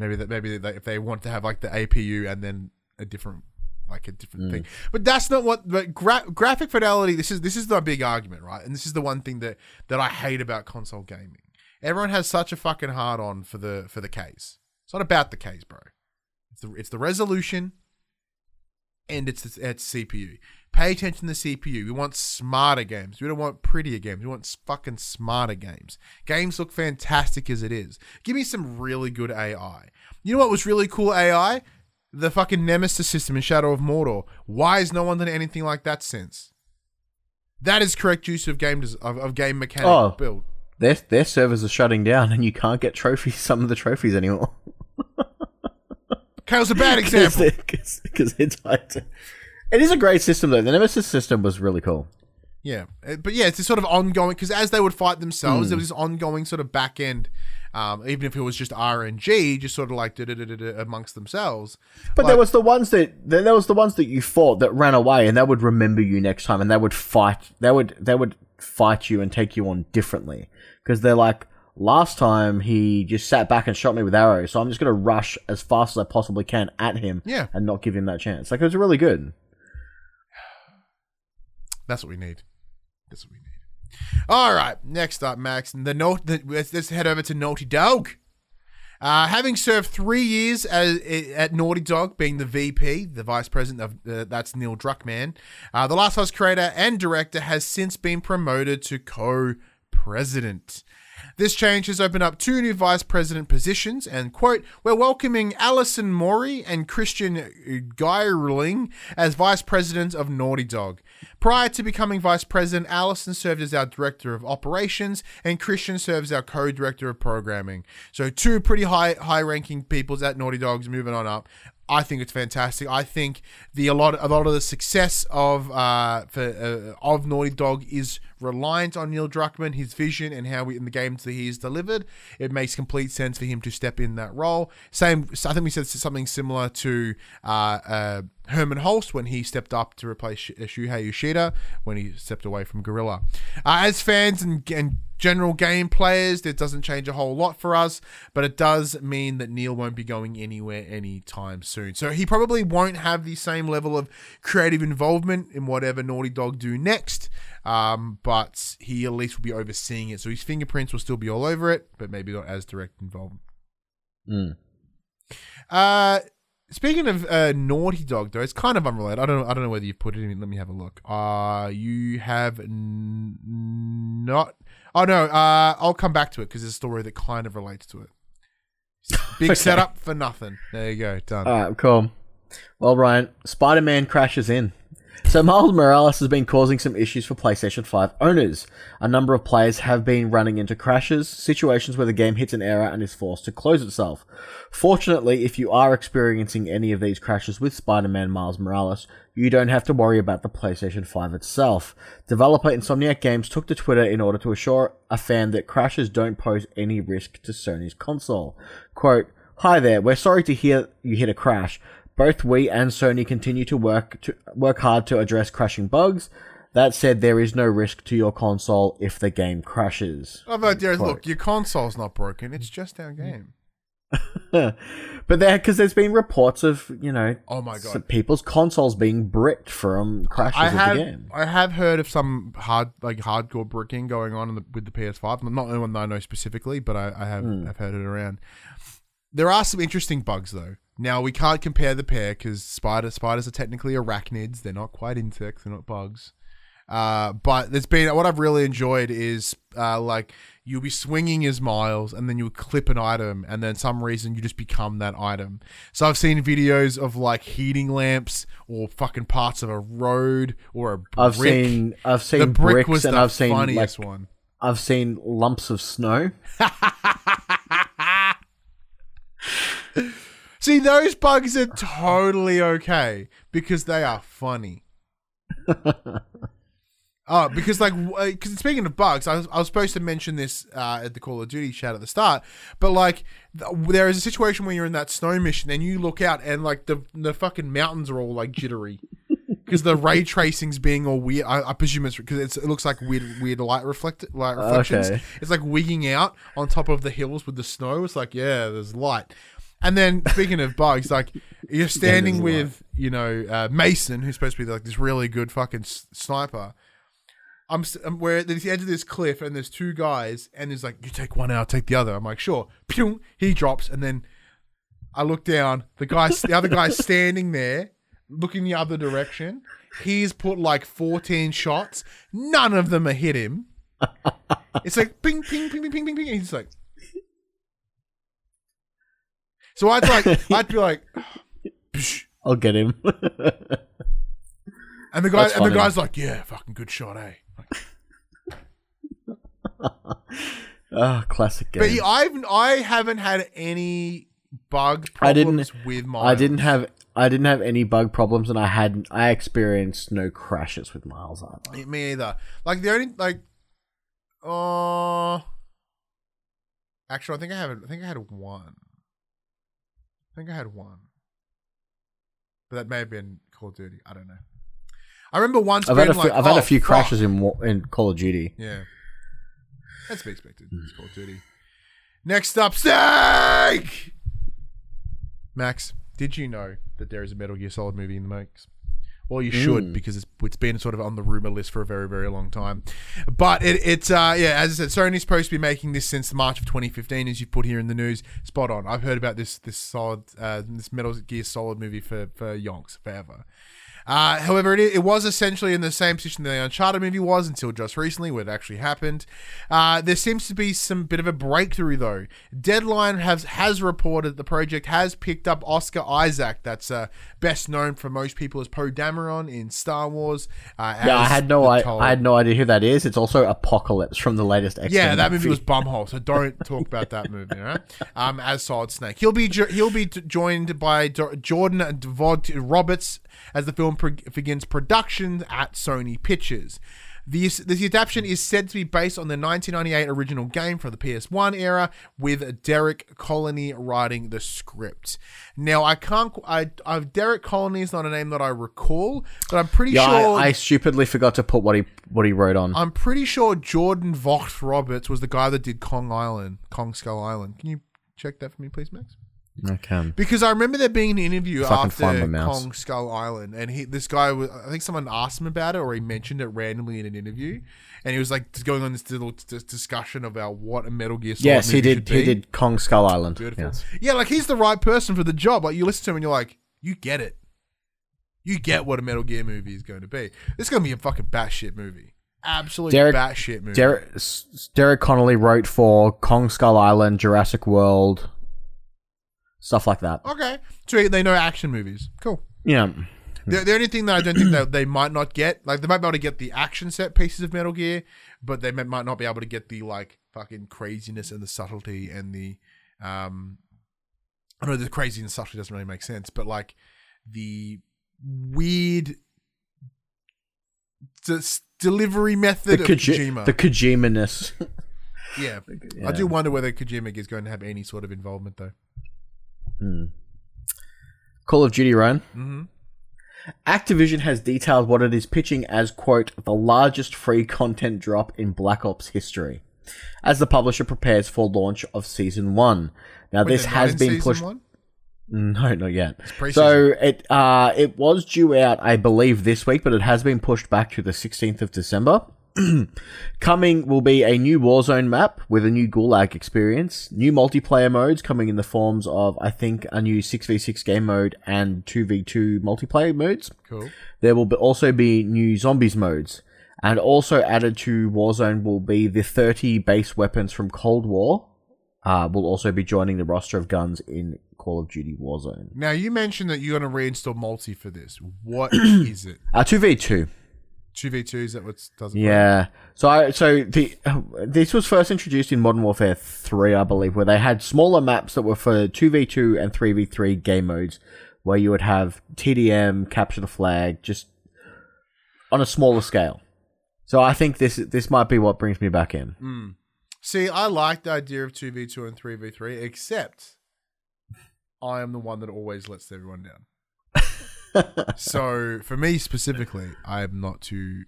maybe that maybe they, if they want to have like the APU and then a different like a different hmm. thing. But that's not what but gra- graphic fidelity this is this is the big argument, right? And this is the one thing that that I hate about console gaming. Everyone has such a fucking hard on for the for the case. It's not about the case, bro. It's the, it's the resolution and it's it's CPU. Pay attention to the CPU. We want smarter games. We don't want prettier games. We want fucking smarter games. Games look fantastic as it is. Give me some really good AI. You know what was really cool AI? The fucking Nemesis system in Shadow of Mordor. Why has no one done anything like that since? That is correct use of game des- of, of game mechanic Oh. build. Their their servers are shutting down, and you can't get trophies. [laughs] Some of the trophies anymore. [laughs] Was a bad [laughs] example. Because it's It is a great system though. The Nemesis system was really cool. Yeah, Uh, but yeah, it's this sort of ongoing because as they would fight themselves, there was this ongoing sort of back end. Um, even if it was just RNG, just sort of like amongst themselves. But Like- there was the ones that there there was the ones that you fought that ran away, and they would remember you next time, and they would fight. They would they would fight you and take you on differently because they're like. Last time he just sat back and shot me with arrows, so I'm just gonna rush as fast as I possibly can at him, Yeah. and not give him that chance. Like it was really good. That's what we need. That's what we need. All right, next up, Max. The note. Let's, let's head over to Naughty Dog. Uh, having served three years as, at Naughty Dog, being the VP, the vice president of uh, that's Neil Druckmann, uh, the Last of Us creator and director has since been promoted to co-president. This change has opened up two new vice president positions, and quote, we're welcoming Alison Mori and Christian Gyrling as vice president of Naughty Dog. Prior to becoming vice president, Alison served as our director of operations, and Christian serves our co-director of programming. So two pretty high high ranking peoples at Naughty Dogs moving on up. I think it's fantastic. I think the a lot a lot of the success of uh for uh, of Naughty Dog is reliant on Neil Druckmann, his vision, and how we, in the games that he has delivered. It makes complete sense for him to step in that role. Same, I think we said something similar to uh, uh, Hermen Hulst when he stepped up to replace Sh- uh, Shuhei Yoshida when he stepped away from Guerrilla. Uh, as fans and, and general game players, it doesn't change a whole lot for us, but it does mean that Neil won't be going anywhere anytime soon. So he probably won't have the same level of creative involvement in whatever Naughty Dog do next, um, but he at least will be overseeing it. So his fingerprints will still be all over it, but maybe not as direct involvement. Mm. Uh, speaking of uh, Naughty Dog, though, it's kind of unrelated. I don't. I don't know whether you've put it in. Let me have a look. Uh, you have n- not. Oh no. Uh, I'll come back to it because there's a story that kind of relates to it. Big Okay. setup for nothing. There you go. Done. All right, cool. Well, Ryan, Spider Man crashes in. So, Miles Morales has been causing some issues for PlayStation 5 owners. A number of players have been running into crashes, situations where the game hits an error and is forced to close itself. Fortunately, if you are experiencing any of these crashes with Spider Man Miles Morales, you don't have to worry about the PlayStation 5 itself. Developer Insomniac Games took to Twitter in order to assure a fan that crashes don't pose any risk to Sony's console. Quote, Hi there, we're sorry to hear you hit a crash. Both we and Sony continue to work to work hard to address crashing bugs. That said, there is no risk to your console if the game crashes. Oh, look, your console's not broken. It's just our game. [laughs] but there, because there's been reports of you know, Oh my god. people's consoles being bricked from crashes I of have the game. I have heard of some hard like hardcore bricking going on in the, with the PS5. Not the one that I know specifically, but I, I have Hmm. I've heard it around. There are some interesting bugs though. Now we can't compare the pair because spider spiders are technically arachnids. They're not quite insects. They're not bugs. Uh, but there's been what I've really enjoyed is uh, like you'll be swinging as Miles, and then you'll clip an item, and then some reason you just become that item. So I've seen videos of like heating lamps or fucking parts of a road or a brick. I've seen I've seen the brick bricks was and the I've seen like funniest one. I've seen lumps of snow. [laughs] See, those bugs are totally okay because they are funny. [laughs] Oh, because like, because speaking of bugs, I was, I was supposed to mention this uh, at the Call of Duty chat at the start, but like, th- there is a situation where you're in that snow mission and you look out and like the the fucking mountains are all like jittery [laughs] because the ray tracing's being all weird. I, I presume it's because it looks like weird weird light reflect light reflections. Okay. It's like wigging out on top of the hills with the snow. It's like yeah, there's light. And then speaking of bugs, like you're [laughs] standing there's with you know uh, Mason, who's supposed to be like this really good fucking s- sniper. I'm, I'm we're at the edge of this cliff, and there's two guys, and there's like you take one out, take the other. I'm like sure. Pew! He drops, and then I look down. The guy, the other guy's [laughs] standing there, looking the other direction. He's put like 14 shots. None of them are hit him. [laughs] It's like ping, ping, ping, ping, ping, ping, ping. And he's like. So I'd like, [laughs] I'd be like, psh. I'll get him. [laughs] and the guy, That's and the guy's like, yeah, fucking good shot, eh? Like, [laughs] Ah, classic game. but yeah, I've, I haven't had any bug I didn't- problems with my. I didn't have I didn't have any bug problems, and I had I experienced no crashes with Miles either. Me either. Like the only like, uh actually, I think I have. I think I had one. I think I had one, but that may have been Call of Duty. I don't know. I remember once. I've had a few, like, I've had "Oh, a few fuck." crashes in in Call of Duty. Yeah, that's to be expected. It's Call of Duty. Next up, Snake. Max, did you know that there is a Metal Gear Solid movie in the makes? Well, you should Mm. because it's it's been sort of on the rumor list for a very very long time. But it, it's uh yeah, as I said, Sony's supposed to be making this since March of 2015, as you put here in the news. Spot on. I've heard about this this solid uh, this Metal Gear Solid movie for for yonks forever. Uh, however, it, it was essentially in the same position that the Uncharted movie was until just recently, where it actually happened. Uh, there seems to be some bit of a breakthrough, though. Deadline has has reported the project has picked up Oscar Isaac, that's uh, best known for most people as Poe Dameron in Star Wars. Uh, Yeah, I had no I, I had no idea who that is. It's also Apocalypse from the latest X. Yeah, that movie was bumhole, so don't [laughs] talk about that movie? Um, as Solid Snake, he'll be jo- he'll be joined by Do- Jordan Vogt Roberts as the film begins production at Sony Pictures. This, this adaptation is said to be based on the 1998 original game from the PS1 era, with Derek Connolly writing the script. Now, I can't. I, I Derek Connolly is not a name that I recall, but I'm pretty Yeah, sure. I, I stupidly forgot to put what he what he wrote on. I'm pretty sure Jordan Vogt Roberts was the guy that did Kong Island, Kong Skull Island. Can you check that for me, please, Max? Okay. Because I remember there being an interview Fucking find after mouse. Kong Skull Island, and he, this guy, was, I think someone asked him about it, or he mentioned it randomly in an interview, and he was like just going on this little dis- discussion about what a Metal Gear Solid Yes, he movie did. should He be. did Kong Skull Island. Beautiful. Yes. Yeah, like he's the right person for the job. Like you listen to him and you're like, you get it. You get what a Metal Gear movie is going to be. This is going to be a fucking batshit movie. Absolute Derek- batshit movie. Derek, S- Derek Connolly wrote for Kong Skull Island, Jurassic World, stuff like that. Okay. So they know action movies. Cool. Yeah. The, the only thing that I don't think that they might not get, like they might be able to get the action set pieces of Metal Gear, but they might not be able to get the like fucking craziness and the subtlety and the, um, I know the crazy and subtlety doesn't really make sense, but like the weird delivery The, method of Koji- Kojima. the Kojima-ness. [laughs] yeah. Yeah. [laughs] I do wonder whether Kojima is going to have any sort of involvement though. Call of Duty, Ryan. Mm-hmm. Activision has detailed what it is pitching as, quote, the largest free content drop in Black Ops history, as the publisher prepares for launch of Season 1. Now, this They're not has been pushed. one? No, not yet. So it uh it was due out, I believe, this week, but it has been pushed back to the sixteenth of December. [clears throat] coming will be a new Warzone map with a new Gulag experience, new multiplayer modes coming in the forms of, I think, a new six v six game mode and two v two multiplayer modes. Cool. There will be also be new zombies modes, and also added to Warzone will be the thirty base weapons from Cold War. Uh, will also be joining the roster of guns in Call of Duty Warzone. Now you mentioned that you're going to reinstall multi for this. What [clears throat] is it? Uh, two v two. V two is that what doesn't. Yeah. So I so the uh, [sighs] this was first introduced in Modern Warfare three, I believe, where they had smaller maps that were for two v two and three v three game modes, where you would have TDM, capture the flag, just on a smaller scale. So I think this this might be what brings me back in. See, I like the idea of two v two and three v three, except I am the one that always lets everyone down. So for me specifically, I am not too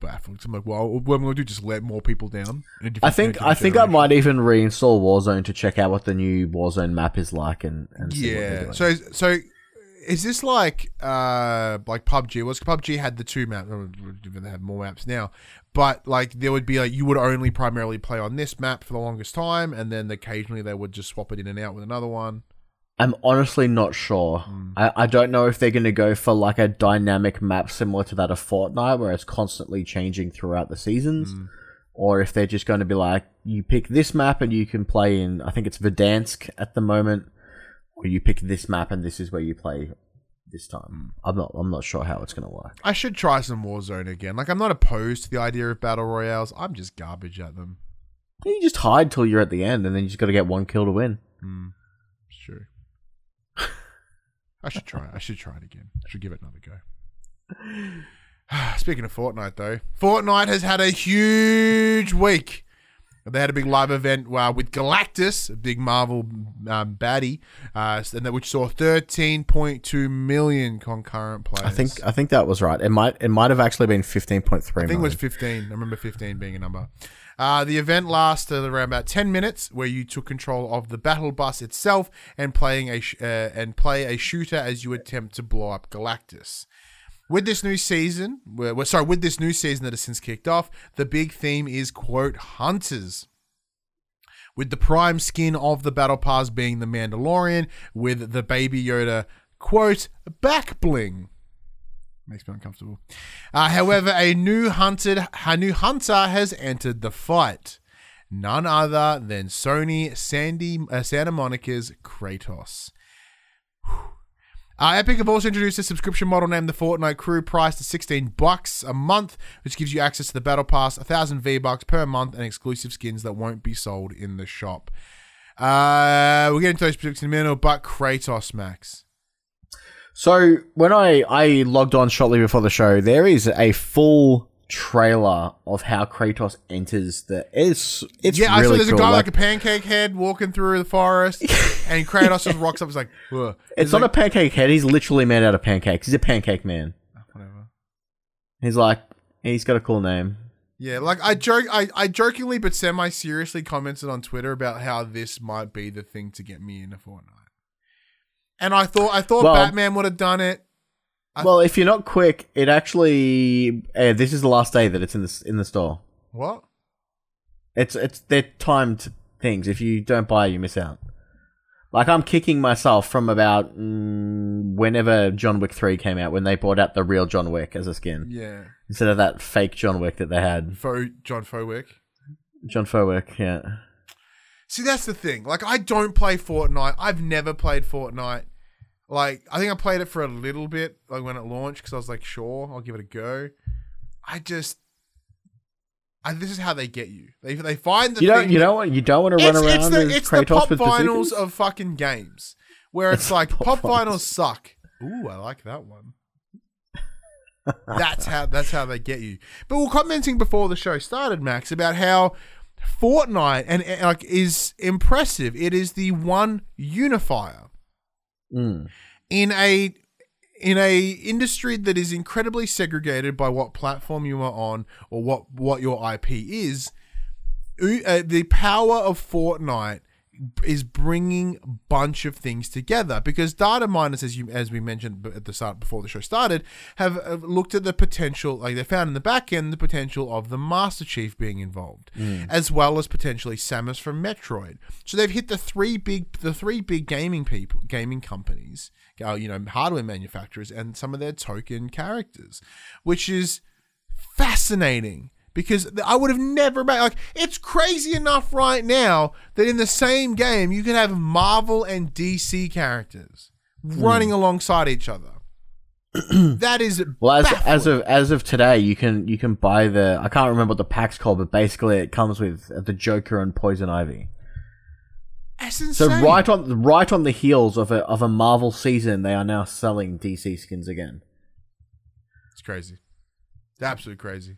baffled. I'm like, well, what am I going to do? Just let more people down? I think I think I might even reinstall Warzone to check out what the new Warzone map is like and, and see what Yeah. doing. So so is this like uh like PUBG? Was PUBG had the two maps? They have more maps now, but like there would be like you would only primarily play on this map for the longest time, and then occasionally they would just swap it in and out with another one. I'm honestly not sure. Hmm. I, I don't know if they're going to go for like a dynamic map similar to that of Fortnite, where it's constantly changing throughout the seasons, hmm. or if they're just going to be like, you pick this map and you can play in, I think it's Verdansk at the moment, or you pick this map and this is where you play this time. Hmm. I'm not. I'm not sure how it's going to work. I should try some Warzone again. Like I'm not opposed to the idea of battle royales. I'm just garbage at them. You just hide till you're at the end, and then you just got to get one kill to win. True. I should try. I should try it again. I should give it another go. [sighs] Speaking of Fortnite, though, Fortnite has had a huge week. They had a big live event uh, with Galactus, a big Marvel um, baddie, uh, and that which saw 13.2 million concurrent players. I think. I think that was right. It might. It might have actually been fifteen point three. I think it was 15. I remember 15 being a number. Uh, the event lasted around about 10 minutes, where you took control of the battle bus itself and playing a sh- uh, and play a shooter as you attempt to blow up Galactus. With this new season, sorry, with this new season that has since kicked off, the big theme is quote hunters. With the prime skin of the battle pass being the Mandalorian, with the Baby Yoda quote back bling. Makes me uncomfortable. Uh, however, a new hunted, a new hunter has entered the fight. None other than Sony Sandy, uh, Santa Monica's Kratos. Uh, Epic have also introduced a subscription model named the Fortnite Crew, priced at 16 bucks a month, which gives you access to the Battle Pass, 1,000 V-Bucks per month, and exclusive skins that won't be sold in the shop. Uh, we'll get into those specifics in a minute, but Kratos, Max. So when I I logged on shortly before the show, there is a full trailer of how Kratos enters the. It's it's yeah, I saw there's cool. a guy like- like, a pancake head walking through the forest, [laughs] and Kratos just rocks up. He's like, "Whoa." it's not like, a pancake head. He's literally made out of pancakes. He's a pancake man. Ah, whatever. He's like he's got a cool name. Yeah, like I joke, I, I jokingly but semi seriously commented on Twitter about how this might be the thing to get me into Fortnite, and I thought I thought Well- Batman would have done it. I- well, if you're not quick, it actually uh, this is the last day that it's in the in the store. What? It's it's they're timed things. If you don't buy, you miss out. Like I'm kicking myself from about mm, whenever John Wick three came out when they brought out the real John Wick as a skin Yeah, instead of that fake John Wick that they had. Fo, John Fowick. John Fowick, yeah. See, that's the thing. Like, I don't play Fortnite. I've never played Fortnite. Like, I think I played it for a little bit, like when it launched, because I was like, sure, I'll give it a go. I just, I, this is how they get you. They they find the You don't you that- don't want you don't want to run it's, around it's the, it's the pop finals of fucking games, where it's, It's [laughs] like pop pop finals. finals suck. Ooh, I like that one. [laughs] that's how that's how they get you. But we we're commenting before the show started, Max, about how Fortnite and, and, like is impressive. It is the one unifier Mm. in a in a industry that is incredibly segregated by what platform you are on or what what your IP is. Uh, the power of Fortnite is bringing a bunch of things together because data miners, as you as we mentioned at the start before the show started, have uh, looked at the potential, like they found in the back end, the potential of the Master Chief being involved, as well as potentially Samus from Metroid. So they've hit the three big, the three big gaming people, gaming companies, uh, you know, hardware manufacturers, and some of their token characters, which is fascinating because I would have never made like it's crazy enough right now that in the same game you can have Marvel and DC characters hmm. running alongside each other. [clears throat] that is Well, as, as of as of today, you can you can buy the I can't remember what the pack's called, but basically it comes with the Joker and Poison Ivy. That's insane. So right on right on the heels of a of a Marvel season, they are now selling DC skins again. It's crazy. It's absolutely crazy.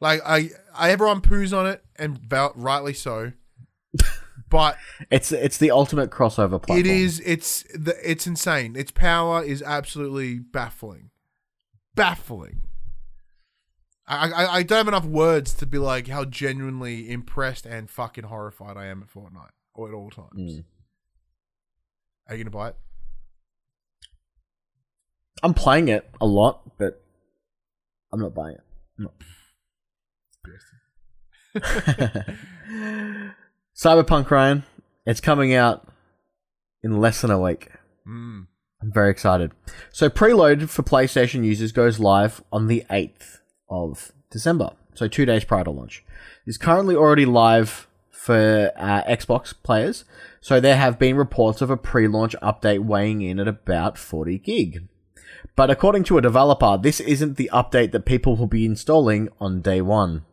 Like I, I everyone poos on it, and val- rightly so. But [laughs] It's it's the ultimate crossover platform. it is, it's the, it's insane. Its power is absolutely baffling, baffling. I, I, I don't have enough words to be like how genuinely impressed and fucking horrified I am at Fortnite or at all times. Mm. Are you gonna buy it? I'm playing it a lot, but I'm not buying it. I'm not. [laughs] Cyberpunk Ryan, it's coming out in less than a week. Mm. I'm very excited. So preload for PlayStation users goes live on the 8th of December. So two days prior to launch. It's currently already live for uh, Xbox players. So there have been reports of a pre-launch update weighing in at about 40 gig. But according to a developer, this isn't the update that people will be installing on day one.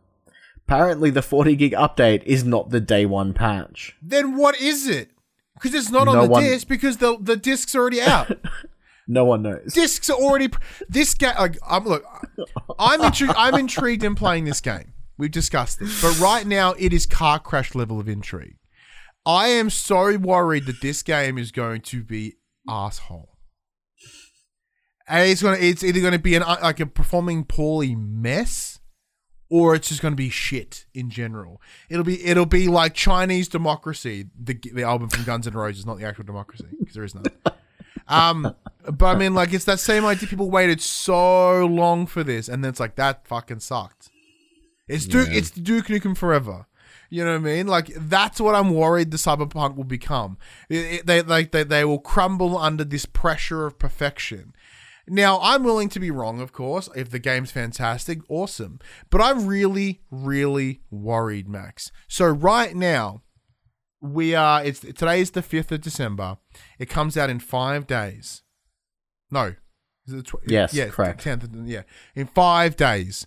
Apparently, the 40 gig update is not the day one patch. Then what is it? Because it's not on the one- disc because the the disc's already out. [laughs] No one knows. discs are already this game. Like, I'm look, I'm intri- I'm intrigued in playing this game. We've discussed this, but right now it is car crash level of intrigue. I am so worried that this game is going to be asshole. And it's gonna it's either going to be an uh, like a performing poorly mess, or it's just going to be shit in general. It'll be it'll be like Chinese Democracy, the the album from Guns N' Roses, not the actual democracy because there is none. Um, but I mean, like, it's that same idea. People waited so long for this, and then it's like that fucking sucked. It's Duke. It's Duke Nukem Forever. You know what I mean? Like that's what I'm worried the cyberpunk will become. It, it- they like they, they will crumble under this pressure of perfection. Now, I'm willing to be wrong, of course. If the game's fantastic, awesome. But I'm really, really worried, Max. So right now, we are. It's today is the fifth of December. It comes out in five days. No, is it tw- Yes, yeah, correct. 10th, yeah, in five days.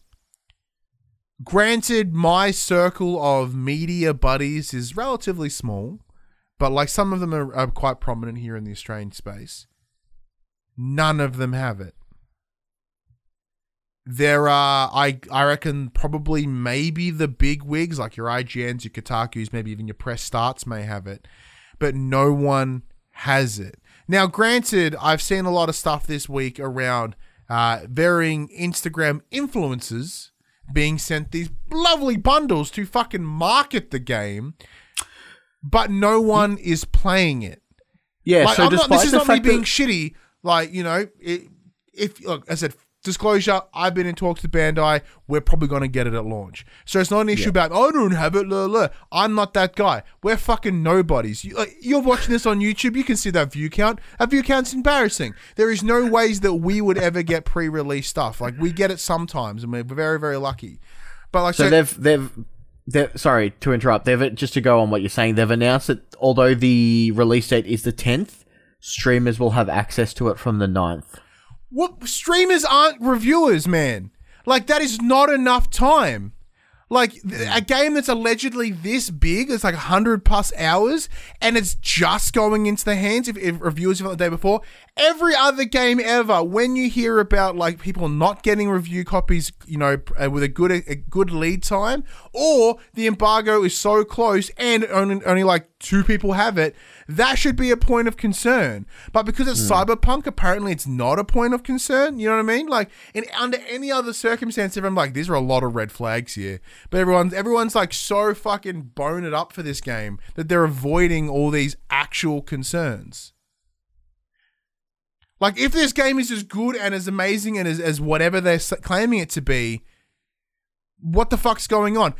Granted, my circle of media buddies is relatively small, but like some of them are, are quite prominent here in the Australian space. None of them have it. There are, I, I reckon, probably maybe the big wigs like your IGNs, your Kotaku's, maybe even your press starts may have it, but no one has it. Now, granted, I've seen a lot of stuff this week around uh, varying Instagram influencers being sent these lovely bundles to fucking market the game, but no one is playing it. Yeah, Like, so I'm not, this is not me being that, shitty. Like you know, it, if look, I said disclosure. I've been in talks with Bandai. We're probably going to get it at launch. So it's not an issue about I don't have it. Blah, blah. I'm not that guy. We're fucking nobodies. You, like, you're watching this on YouTube. You can see that view count. That view count's embarrassing. There is no ways that we would ever get pre-release stuff. Like we get it sometimes, and we're very very lucky. But like so so, they've they've. They're, sorry to interrupt. They've just to go on what you're saying. They've announced that although the release date is the 10th, streamers will have access to it from the 9th. What streamers aren't reviewers, man. Like that is not enough time. Like a game that's allegedly this big, it's like 100 plus hours, and it's just going into the hands of, reviewers from the day before. Every other game ever, when you hear about like people not getting review copies, you know, uh, with a good a good lead time, or the embargo is so close and only only like two people have it, that should be a point of concern. But because it's hmm. cyberpunk, apparently it's not a point of concern. You know what I mean? Like in under any other circumstance, everyone's like, these are a lot of red flags here. But everyone's everyone's like so fucking bone it up for this game that they're avoiding all these actual concerns. Like if this game is as good and as amazing and as, as whatever they're claiming it to be, what the fuck's going on?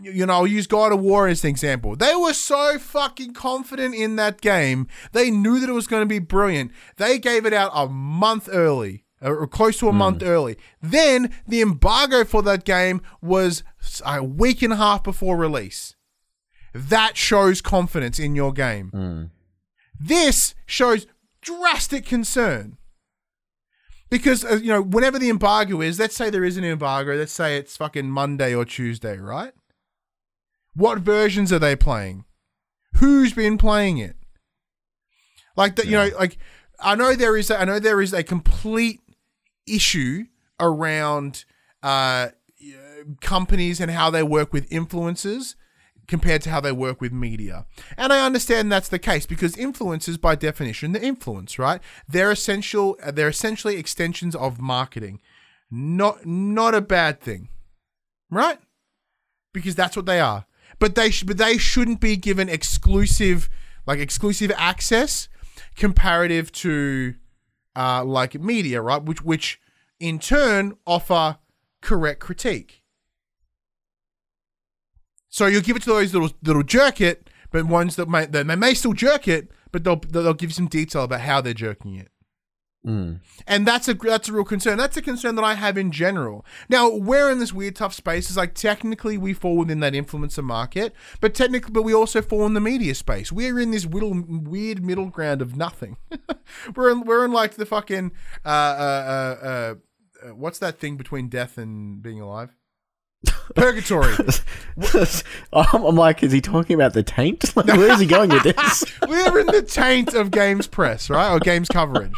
You know, I'll use God of War as an example. They were so fucking confident in that game. They knew that it was going to be brilliant. They gave it out a month early, or close to a month hmm. early. Then the embargo for that game was a week and a half before release. That shows confidence in your game. Hmm. This shows drastic concern. Because, uh, you know, whenever the embargo is, let's say there is an embargo, let's say it's fucking Monday or Tuesday, right? What versions are they playing? Who's been playing it? Like that, you know, like I know there is, a, I know there is a complete issue around uh, companies and how they work with influencers compared to how they work with media. And I understand that's the case because influencers by definition they influence, right? They're essential they're essentially extensions of marketing. Not not a bad thing. Right? Because that's what they are. But they sh- but they shouldn't be given exclusive like exclusive access comparative to uh like media, right? Which which in turn offer correct critique. So you'll give it to those that'll, that'll jerk it, but ones that may they may still jerk it, but they'll they'll give you some detail about how they're jerking it. Mm. And that's a that's a real concern. That's a concern that I have in general. Now we're in this weird tough space. Is like technically we fall within that influencer market, but technically, but we also fall in the media space. We're in this little weird middle ground of nothing. [laughs] we're in we're in like the fucking uh, uh, uh, uh, uh, what's that thing between death and being alive? Purgatory. [laughs] I'm, I'm like, is he talking about the taint? [laughs] Like, where is he going with this? [laughs] We're in the taint of games press, right? Or games coverage.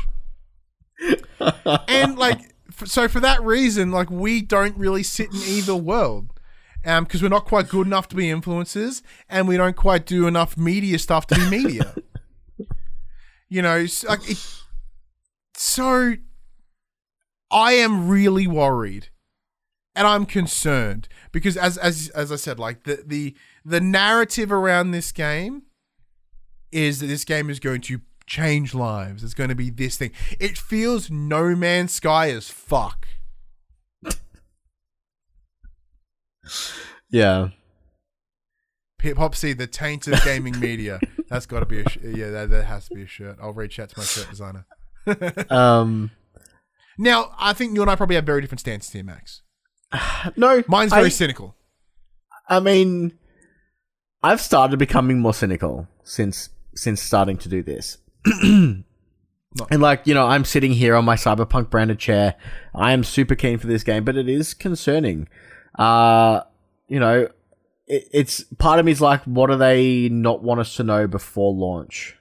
and like, f- so for that reason, like, we don't really sit in either world. Um, because we're not quite good enough to be influencers, and we don't quite do enough media stuff to be media. you know, s- like it, so. I am really worried, and I'm concerned because, as as as I said, like the the the narrative around this game is that this game is going to change lives. It's going to be this thing. It feels No Man's Sky as fuck. [laughs] Yeah. Hip Hop C, the taint of gaming media. [laughs] That's got to be a sh- yeah. That, that has to be a shirt. I'll reach out to my shirt designer. [laughs] Um. Now, I think you and I probably have very different stances here, Max. [sighs] No, Mine's very I, cynical. I mean, I've started becoming more cynical since since starting to do this. [clears throat] and like you know, I'm sitting here on my cyberpunk branded chair. I am super keen for this game, but it is concerning. Uh, you know, it, it's part of me is like, what do they not want us to know before launch?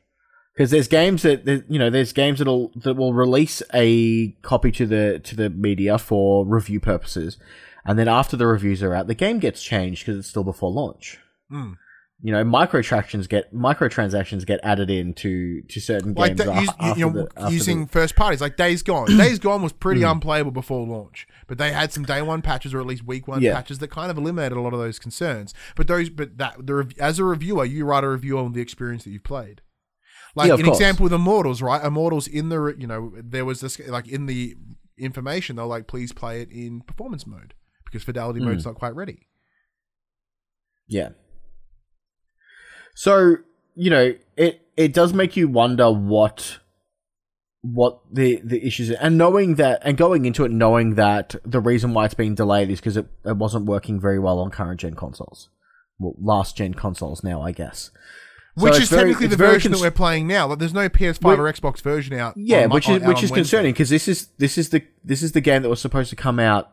Because there's games that that, you know, there's games that'll that will release a copy to the to the media for review purposes, and then after the reviews are out, the game gets changed because it's still before launch. Mm. You know, microtransactions get microtransactions get added into to to certain Like games that, after you know, the- using the- Hmm. first parties, like Days Gone. [coughs] Days Gone was pretty unplayable before launch, but they had some day one patches or at least week one Yeah. patches that kind of eliminated a lot of those concerns. But those, but that the as a reviewer, you write a review on the experience that you've played. Like Yeah, an course. example with Immortals, right? Immortals in the you know there was this like in the information they're like please play it in performance mode because fidelity Hmm. mode's not quite ready. Yeah. So you know, it it does make you wonder what what the the issues are. and knowing that and going into it knowing that the reason why it's being delayed is because it, it wasn't working very well on current gen consoles well last gen consoles now i guess Which it's is very- technically the version cons- that we're playing now. Like, there's no PS5 or Xbox version out. yeah on- which is out which is Wednesday. concerning because this is this is the this is the game that was supposed to come out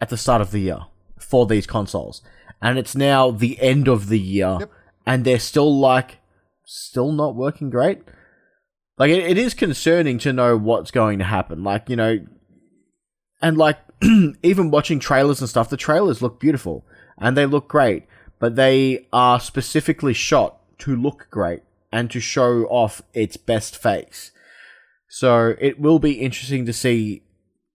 at the start of the year for these consoles and it's now the end of the year Yep. and they're still like still not working great like it, it is concerning to know what's going to happen like you know and like [clears throat] even watching trailers and stuff the trailers look beautiful and they look great but they are specifically shot to look great and to show off its best face so it will be interesting to see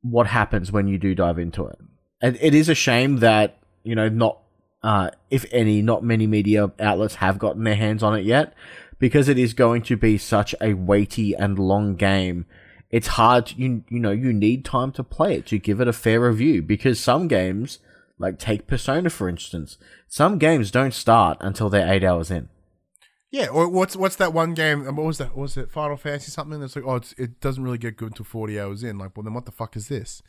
what happens when you do dive into it. And it is a shame that you know not uh, if any not many media outlets have gotten their hands on it yet because it is going to be such a weighty and long game. It's hard you you know you need time to play it to give it a fair review because some games like take persona for instance some games don't start until they're 8 hours in Yeah, or what's what's that one game? What was that? What was it Final Fantasy something? That's like, oh, it's, it doesn't really get good until forty hours in. Like, well, then what the fuck is this?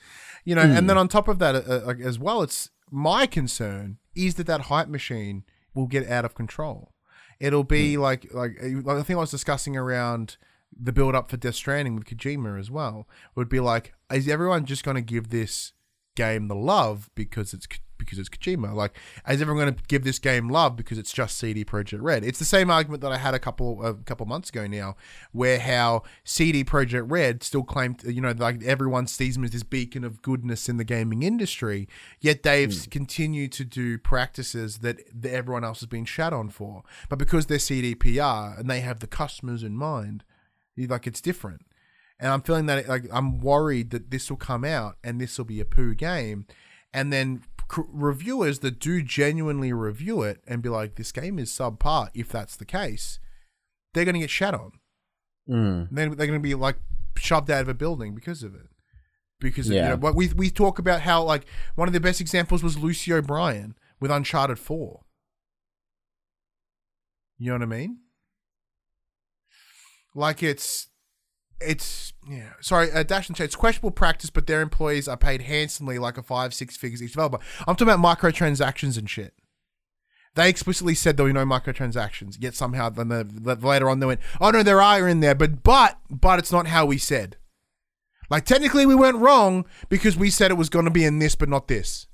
You know. And then on top of that, uh, uh, like, as well, it's my concern is that that hype machine will get out of control. It'll be like like uh, like I think I was discussing around the build up for Death Stranding with Kojima as well. Would be like, is everyone just going to give this game the love because it's because it's Kojima. Like, is everyone going to give this game love because it's just CD Projekt Red? It's the same argument that I had a couple a couple months ago now, where how CD Projekt Red still claimed, you know, like everyone sees them as this beacon of goodness in the gaming industry, yet they've hmm. continued to do practices that, that everyone else has been shat on for. But because they're CDPR and they have the customers in mind, like it's different. And I'm feeling that like I'm worried that this will come out and this will be a poo game, and then c- reviewers that do genuinely review it and be like, this game is subpar. If that's the case, they're going to get shat on. mm. Then they're going to be like shoved out of a building because of it. Because of, you know, what we we talk about how like one of the best examples was Lucy O'Brien with Uncharted Four. You know what I mean? Like it's it's yeah. Sorry, uh, Dash and Chat. It's questionable practice, but their employees are paid handsomely, like a five six figures each developer. I'm talking about microtransactions and shit. They explicitly said there were no microtransactions, yet somehow then the, later on they went, "Oh no, there are in there," but but but it's not how we said. Like technically, we weren't wrong because we said it was going to be in this, but not this.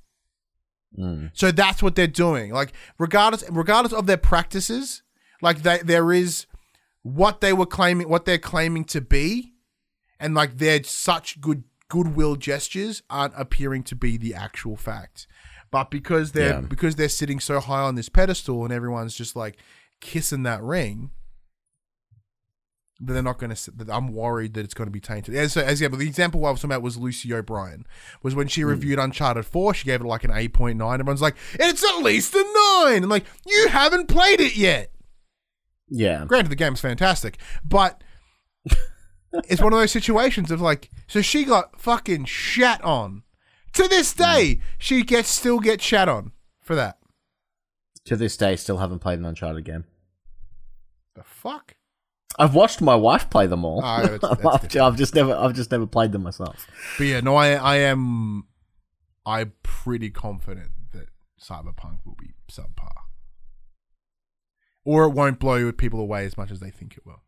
Mm. So that's what they're doing. Like regardless regardless of their practices, like they, there is what they were claiming what they're claiming to be and like their such good goodwill gestures aren't appearing to be the actual fact. But because they're Yeah. because they're sitting so high on this pedestal and everyone's just like kissing that ring, they're not going to. I'm worried that it's going to be tainted. As so, as yeah, but the example I was talking about was Lucy O'Brien. Was when she hmm. reviewed Uncharted Four, she gave it like an eight point nine. Everyone's like, it's at least a nine. And like, you haven't played it yet. Yeah Granted, the game's fantastic, but [laughs] it's one of those situations of like, so she got fucking shat on. To this day, she gets still gets shat on for that. to this day still haven't played an uncharted game The fuck? I've watched my wife play them all. Ah, that's- [laughs] that's I've, I've just never, I've just never played them myself. But yeah, no, I I am I'm pretty confident that Cyberpunk will be subpar. Or it won't blow people away as much as they think it will.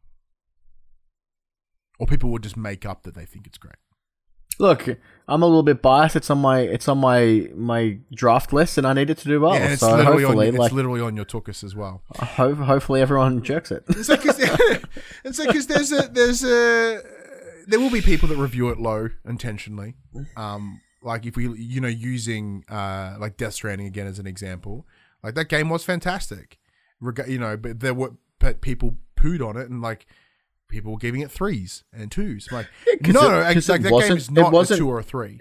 Or people will just make up that they think it's great. Look, I'm a little bit biased. It's on my, it's on my my draft list, and I need it to do well. yeah, and it's so literally hopefully, on it's like, literally on your Tookus as well. ho- hopefully everyone jerks it. It's like, cause, [laughs] [laughs] it's like 'cause there's a there's a there will be people that review it low intentionally. Um, like if we you know using uh like Death Stranding again as an example, like that game was fantastic. Reg- you know, but there were but people pooed on it and like people were giving it threes and twos. I'm like [laughs] no, it- like that game is not a two or a three.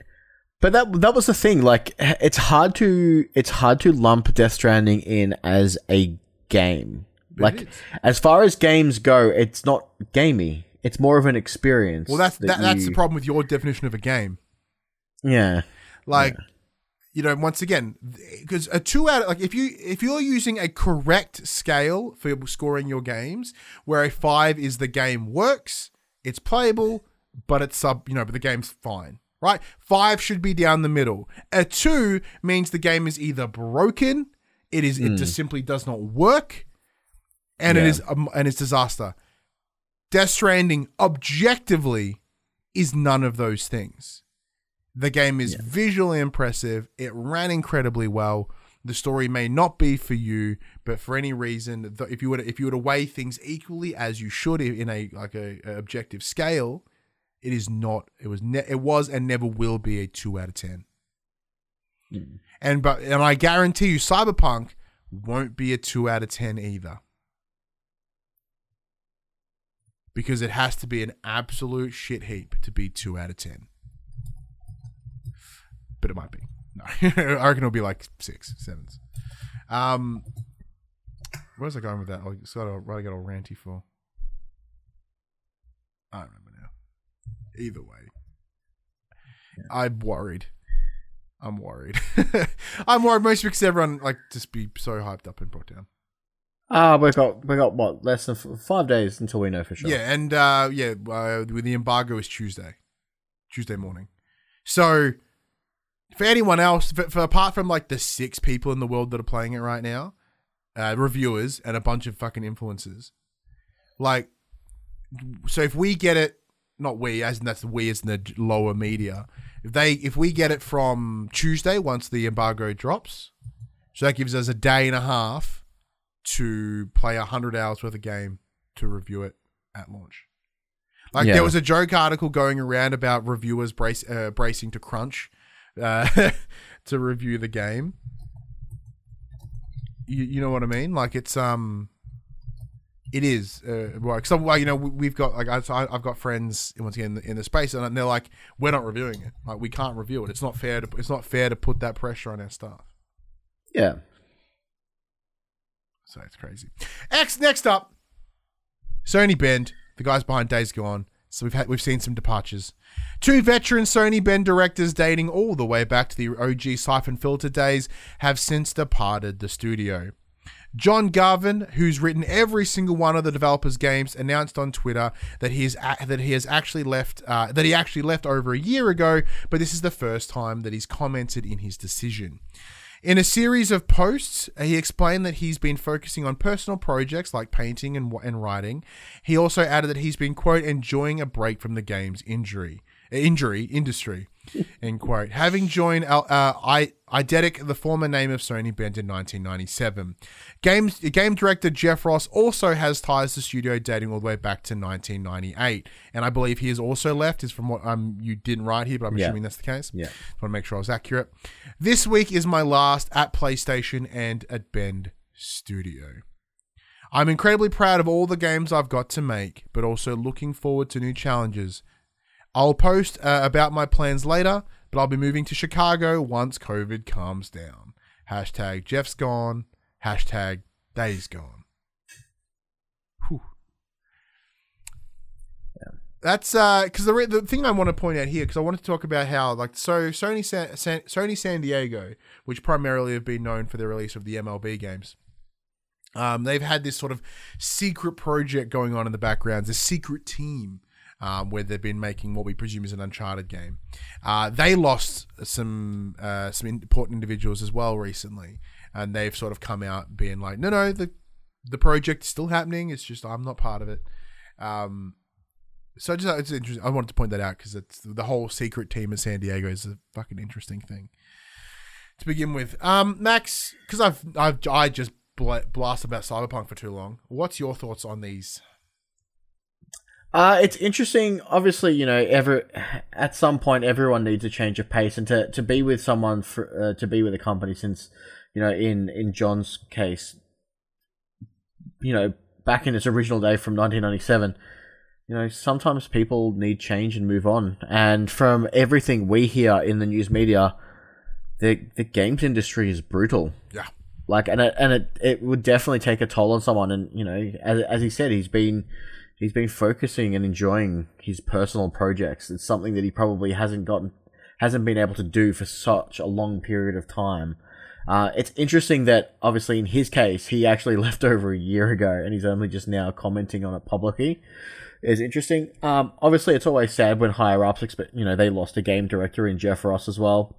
But that that was the thing. Like, it's hard to it's hard to lump Death Stranding in as a game. Like, as far as games go, it's not gamey. It's more of an experience. Well, that's that, that's the problem with your definition of a game. Yeah, like you know once again because a two out like if you if you're using a correct scale for scoring your games where a five is the game works it's playable but it's sub you know but the game's fine right? Five should be down the middle. A two means the game is either broken it is it just simply does not work and it Yeah. is um, and it's disaster. Death stranding objectively is none of those things the game is visually impressive. It ran incredibly well. The story may not be for you, but for any reason, if you were to, if you were to weigh things equally as you should in a like a, a objective scale, it is not. It was ne- it was and never will be a two out of ten. Hmm. And but and I guarantee you, Cyberpunk won't be a two out of ten either. Because it has to be an absolute shit heap to be two out of ten but it might be. No, [laughs] I reckon it'll be like six, sevens. Um, where's I going with that? I got a, what I got all ranty for. I don't remember now. Either way, I'm worried. I'm worried. [laughs] I'm worried mostly because everyone like just be so hyped up and brought down. Ah, we've got we got what less than f- five days until we know for sure. Yeah, and uh, yeah, uh, with the embargo is Tuesday, Tuesday morning. So for anyone else, for, for apart from like the six people in the world that are playing it right now, uh, reviewers and a bunch of fucking influencers, like, so if we get it, not we, as in that's the we as in the lower media. If they, if we get it from Tuesday once the embargo drops, so that gives us a day and a half to play a hundred hours worth of game to review it at launch. Like Yeah. there was a joke article going around about reviewers brace, uh, bracing to crunch uh, [laughs] to review the game. You, you know what I mean? Like it's um, it is uh, some well, you know we- we've got like I, so I- I've got friends once again in the, in the space and they're like we're not reviewing it. Like we can't review it. It's not fair to it's not fair to put that pressure on our staff. yeah. So it's crazy. X next up, Sony Bend, the guys behind Days Gone. So we've had we've seen some departures. Two veteran Sony Bend directors dating all the way back to the OG Siphon Filter days have since departed the studio. John Garvin, who's written every single one of the developers' games, announced on Twitter that he is that he has actually left uh, that he actually left over a year ago, but this is the first time that he's commented in his decision. In a series of posts, he explained that he's been focusing on personal projects like painting and, and writing. He also added that he's been, quote, enjoying a break from the game's injury, injury industry, [laughs] end quote. Having joined uh, I, Eidetic, the former name of Sony Bend in 1997. Games, game director Jeff Ross also has ties to studio dating all the way back to 1998. And I believe he has also left, is from what um, you didn't write here, but I'm Yeah. assuming that's the case. Yeah. Just want to make sure I was accurate. This week is my last at PlayStation and at Bend Studio. I'm incredibly proud of all the games I've got to make, but also looking forward to new challenges. I'll post uh, about my plans later, but I'll be moving to Chicago once COVID calms down. Hashtag Jeff's gone. Hashtag Day's gone. Whew. That's uh, because the the thing I want to point out here, because I wanted to talk about how like so Sony San, San, Sony San Diego, which primarily have been known for the release of the MLB games, Um, they've had this sort of secret project going on in the background, a secret team um, where they've been making what we presume is an Uncharted game. Uh, they lost some uh, some important individuals as well recently, and they've sort of come out being like, no, no, the the project is still happening. It's just I'm not part of it. Um, so just it's interesting. I wanted to point that out because it's the whole secret team in San Diego is a fucking interesting thing to begin with. Um, Max, because I've I've I just bla- blast about Cyberpunk for too long. What's your thoughts on these? Uh, it's interesting. Obviously, you know, ever at some point, everyone needs a change of pace, and to, to be with someone for uh, to be with a company since, you know, in in John's case, you know, back in its original day from 1997, you know, sometimes people need change and move on. And from everything we hear in the news media, the the games industry is brutal. Yeah. Like, and it, and it, it would definitely take a toll on someone. And you know, as as he said, he's been he's been focusing and enjoying his personal projects. It's something that he probably hasn't gotten hasn't been able to do for such a long period of time. Uh, it's interesting that obviously in his case he actually [laughs] left over a year ago and he's only just now commenting on it publicly. Is interesting. Um, obviously it's always sad when higher ups expect you know they lost a game director in Jeff Ross as well.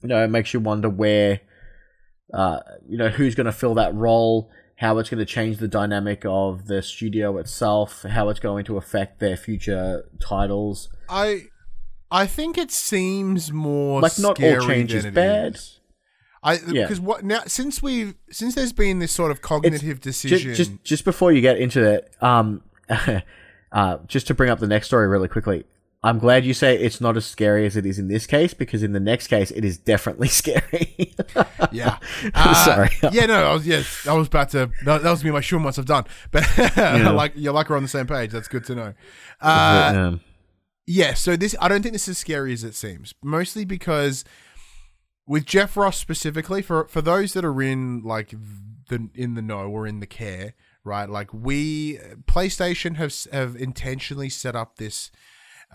You know it makes you wonder where uh, you know who's going to fill that role how it's going to change the dynamic of the studio itself, how it's going to affect their future titles. I I think it seems more Like, not all change is bad. is. I Yeah. because what now since we've since there's been this sort of cognitive decision. Just, just just before you get into it, um, [laughs] uh, just to bring up the next story really quickly. I'm glad you say it's not as scary as it is in this case because in the next case it is definitely [laughs] scary. Yeah. [laughs] Uh, Sorry. [laughs] Yeah, no, I was yeah, I was about to that, that was me my sure once I've done. But like you're like we're on the same page. That's good to know. Uh, um, yeah, so this I don't think this is as scary as it seems. Mostly because with Jeff Ross specifically, for for those that are in like the in the know or in the care, right? Like we PlayStation have have intentionally set up this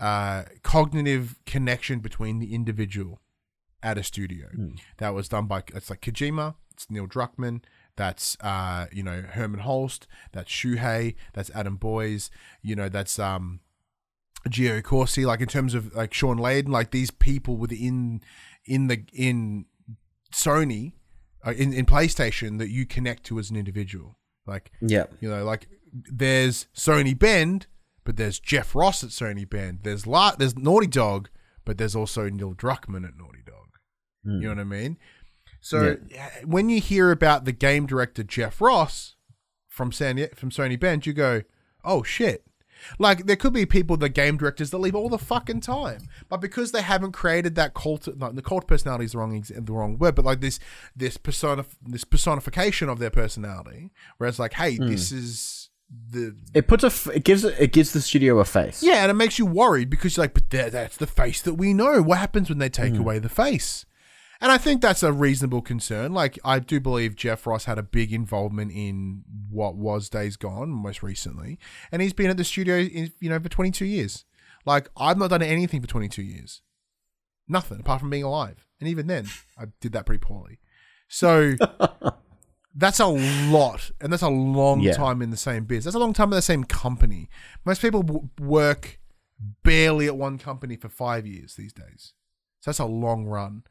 uh, cognitive connection between the individual at a studio. That was done by it's like Kojima, it's Neil Druckmann, that's uh, you know Hermen Hulst, that's Shuhei, that's Adam Boyes, you know that's um Gio Corsi, like in terms of like Shawn Layden, like these people within in the in Sony, uh, in in PlayStation that you connect to as an individual. Like yeah. you know, like there's Sony Bend, but there's Jeff Ross at Sony Bend. There's La- there's Naughty Dog, but there's also Neil Druckmann at Naughty Dog. You know hmm. what I mean? So uh, when you hear about the game director Jeff Ross from San from Sony Bend, you go, "Oh shit." Like there could be people, the game directors, that leave all the fucking time, but because they haven't created that cult, no, the cult personality is the wrong the wrong word, but like this this persona this personification of their personality, whereas like, hey, hmm. this is the It puts a f- it gives it gives the studio a face. yeah, and it makes you worried because you're like, but that- that's the face that we know. What happens when they take hmm. away the face? And I think that's a reasonable concern. Like, I do believe Jeff Ross had a big involvement in what was Days Gone most recently, and he's been at the studio, in, you know, for 22 years. Like, I've not done anything for 22 years, nothing apart from being alive, and even then, I did that pretty poorly. So. [laughs] That's a lot, and that's a long Yeah. time in the same biz. That's a long time in the same company. Most people w- work barely at one company for five years these days. So that's a long run.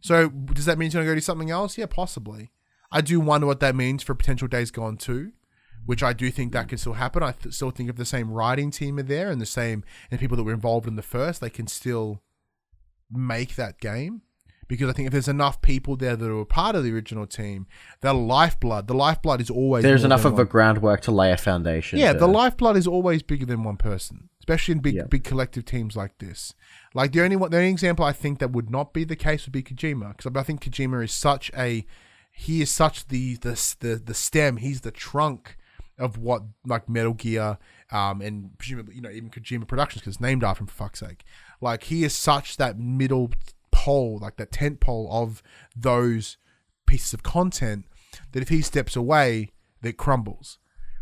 So does that mean you're going to go do something else? Yeah, possibly. I do wonder what that means for potential Days Gone too, which I do think that could still happen. I th- still think if the same writing team are there and the same and people that were involved in the first, they can still make that game. Because I think if there's enough people there that are part of the original team, the lifeblood, the lifeblood is always There's enough of one a groundwork to lay a foundation. yeah, to- the lifeblood is always bigger than one person, especially in big Yeah. big collective teams like this. Like the only one, the only example I think that would not be the case would be Kojima, because I think Kojima is such a he is such the the the, the stem. He's the trunk of what like Metal Gear, um, and presumably you know even Kojima Productions because it's named after him for fuck's sake. Like he is such that middle pole, like that tent pole of those pieces of content that if he steps away, that crumbles.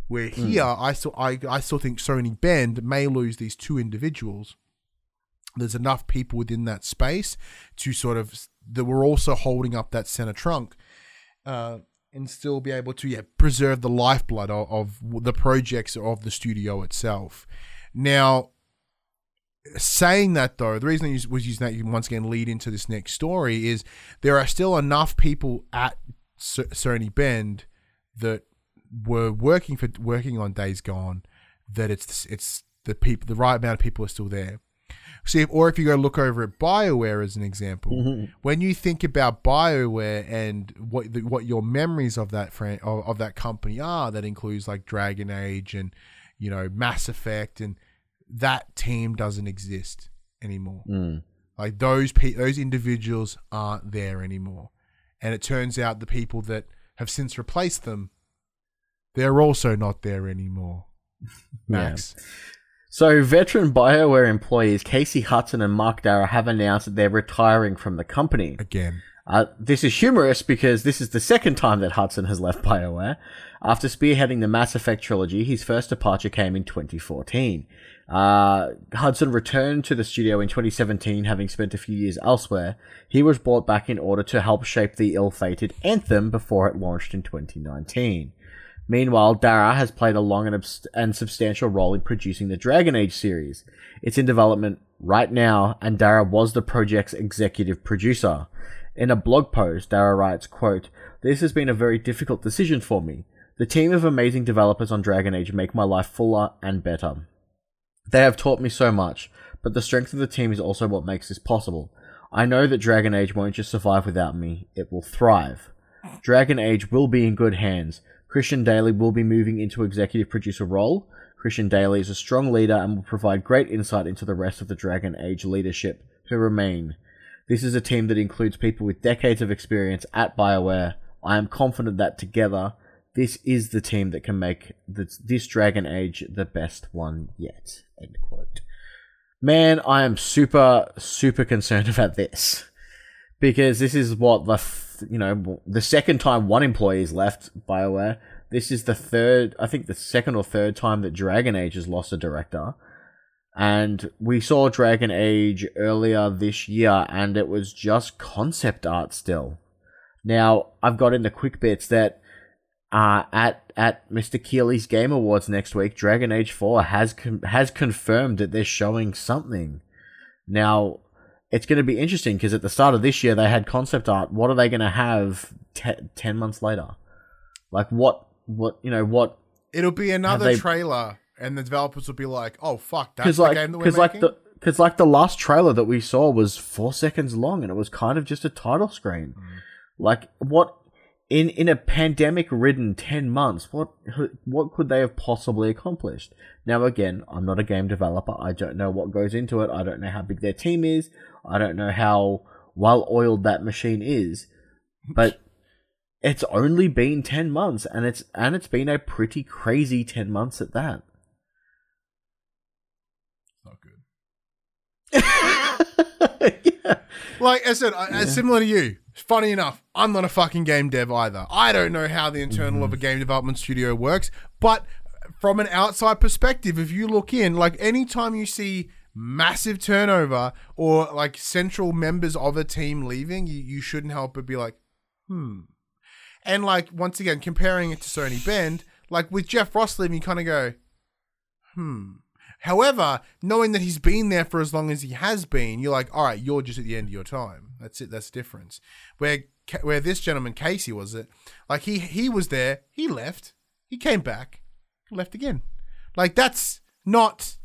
Where here, I still I, I still think Sony Bend may lose these two individuals. There's enough people within that space to sort of that were also holding up that center trunk. Uh, and still be able to yeah preserve the lifeblood of, of the projects of the studio itself. Now, saying that though, the reason I was using that you once again lead into this next story is there are still enough people at Sony Bend that were working for working on Days Gone that it's it's the people the right amount of people are still there. See, if, or if you go look over at Bioware as an example, mm-hmm. when you think about Bioware and what the, what your memories of that fran- of, of that company are, that includes like Dragon Age and you know Mass Effect, and that team doesn't exist anymore. Like those pe- those individuals aren't there anymore, and it turns out the people that have since replaced them, they're also not there anymore. [laughs] Max, So, veteran BioWare employees Casey Hudson and Mark Darrah have announced that they're retiring from the company. again, Uh, this is humorous because this is the second time that Hudson has left BioWare. After spearheading the Mass Effect trilogy, his first departure came in 2014. Uh, Hudson returned to the studio in 2017, having spent a few years elsewhere. He was brought back in order to help shape the ill fated Anthem before it launched in 2019. Meanwhile, Darrah has played a long and, obst- and substantial role in producing the Dragon Age series. It's in development right now, and Darrah was the project's executive producer. In a blog post, Darrah writes, quote, This has been a very difficult decision for me. The team of amazing developers on Dragon Age make my life fuller and better. They have taught me so much, but the strength of the team is also what makes this possible. I know that Dragon Age won't just survive without me, it will thrive. Dragon Age will be in good hands. Christian Dailey will be moving into executive producer role. Christian Dailey is a strong leader and will provide great insight into the rest of the Dragon Age leadership who remain. This is a team that includes people with decades of experience at BioWare. I am confident that together, this is the team that can make this, this Dragon Age the best one yet. End quote. Man, I am super, super concerned [laughs] about this because this is what the you know the second time one employee is left Bioware. This is the third, I think, the second or third time that Dragon Age has lost a director. And we saw Dragon Age earlier this year, and it was just concept art still. Now, I've got in the quick bits that uh, at at Mr. Keighley's Game Awards next week, Dragon Age Four has con- has confirmed that they're showing something. Now, it's going to be interesting because at the start of this year they had concept art. What are they going to have te- ten months later? Like what? What you know? What? it'll be another they- trailer, and the developers will be like, "Oh fuck, that's the like, game that we're because like the because like the last trailer that we saw was four seconds long, and it was kind of just a title screen. Like what? In in a pandemic ridden ten months, what what could they have possibly accomplished? Now again, I'm not a game developer. I don't know what goes into it. I don't know how big their team is. I don't know how well oiled that machine is. But it's only been 10 months and it's and it's been a pretty crazy 10 months at that. Not good. [laughs] [laughs] yeah. Like I said, I, similar to you. Funny enough, I'm not a fucking game dev either. I don't know how the internal of a game development studio works, but from an outside perspective, if you look in, like anytime you see massive turnover or like central members of a team leaving, you, you shouldn't help but be like, hmm. And like once again, comparing it to Sony Bend, like with Jeff Ross leaving, you kind of go, hmm. However, knowing that he's been there for as long as he has been, you're like, all right, you're just at the end of your time. That's it. That's the difference. Where where this gentleman Casey was it, like he he was there, he left, he came back, left again. Like that's not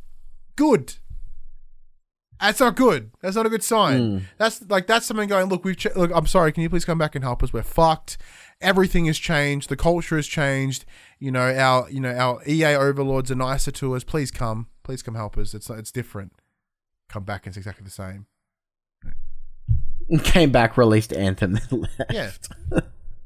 good. That's not good. That's not a good sign. Hmm. That's like that's someone going, look, we've ch- look. I'm sorry. Can you please come back and help us? We're fucked. Everything has changed. The culture has changed. You know our you know our EA overlords are nicer to us. Please come. Please come help us. It's it's different. Come back and it's exactly the same. Came back, released Anthem, then [laughs] left. Yeah.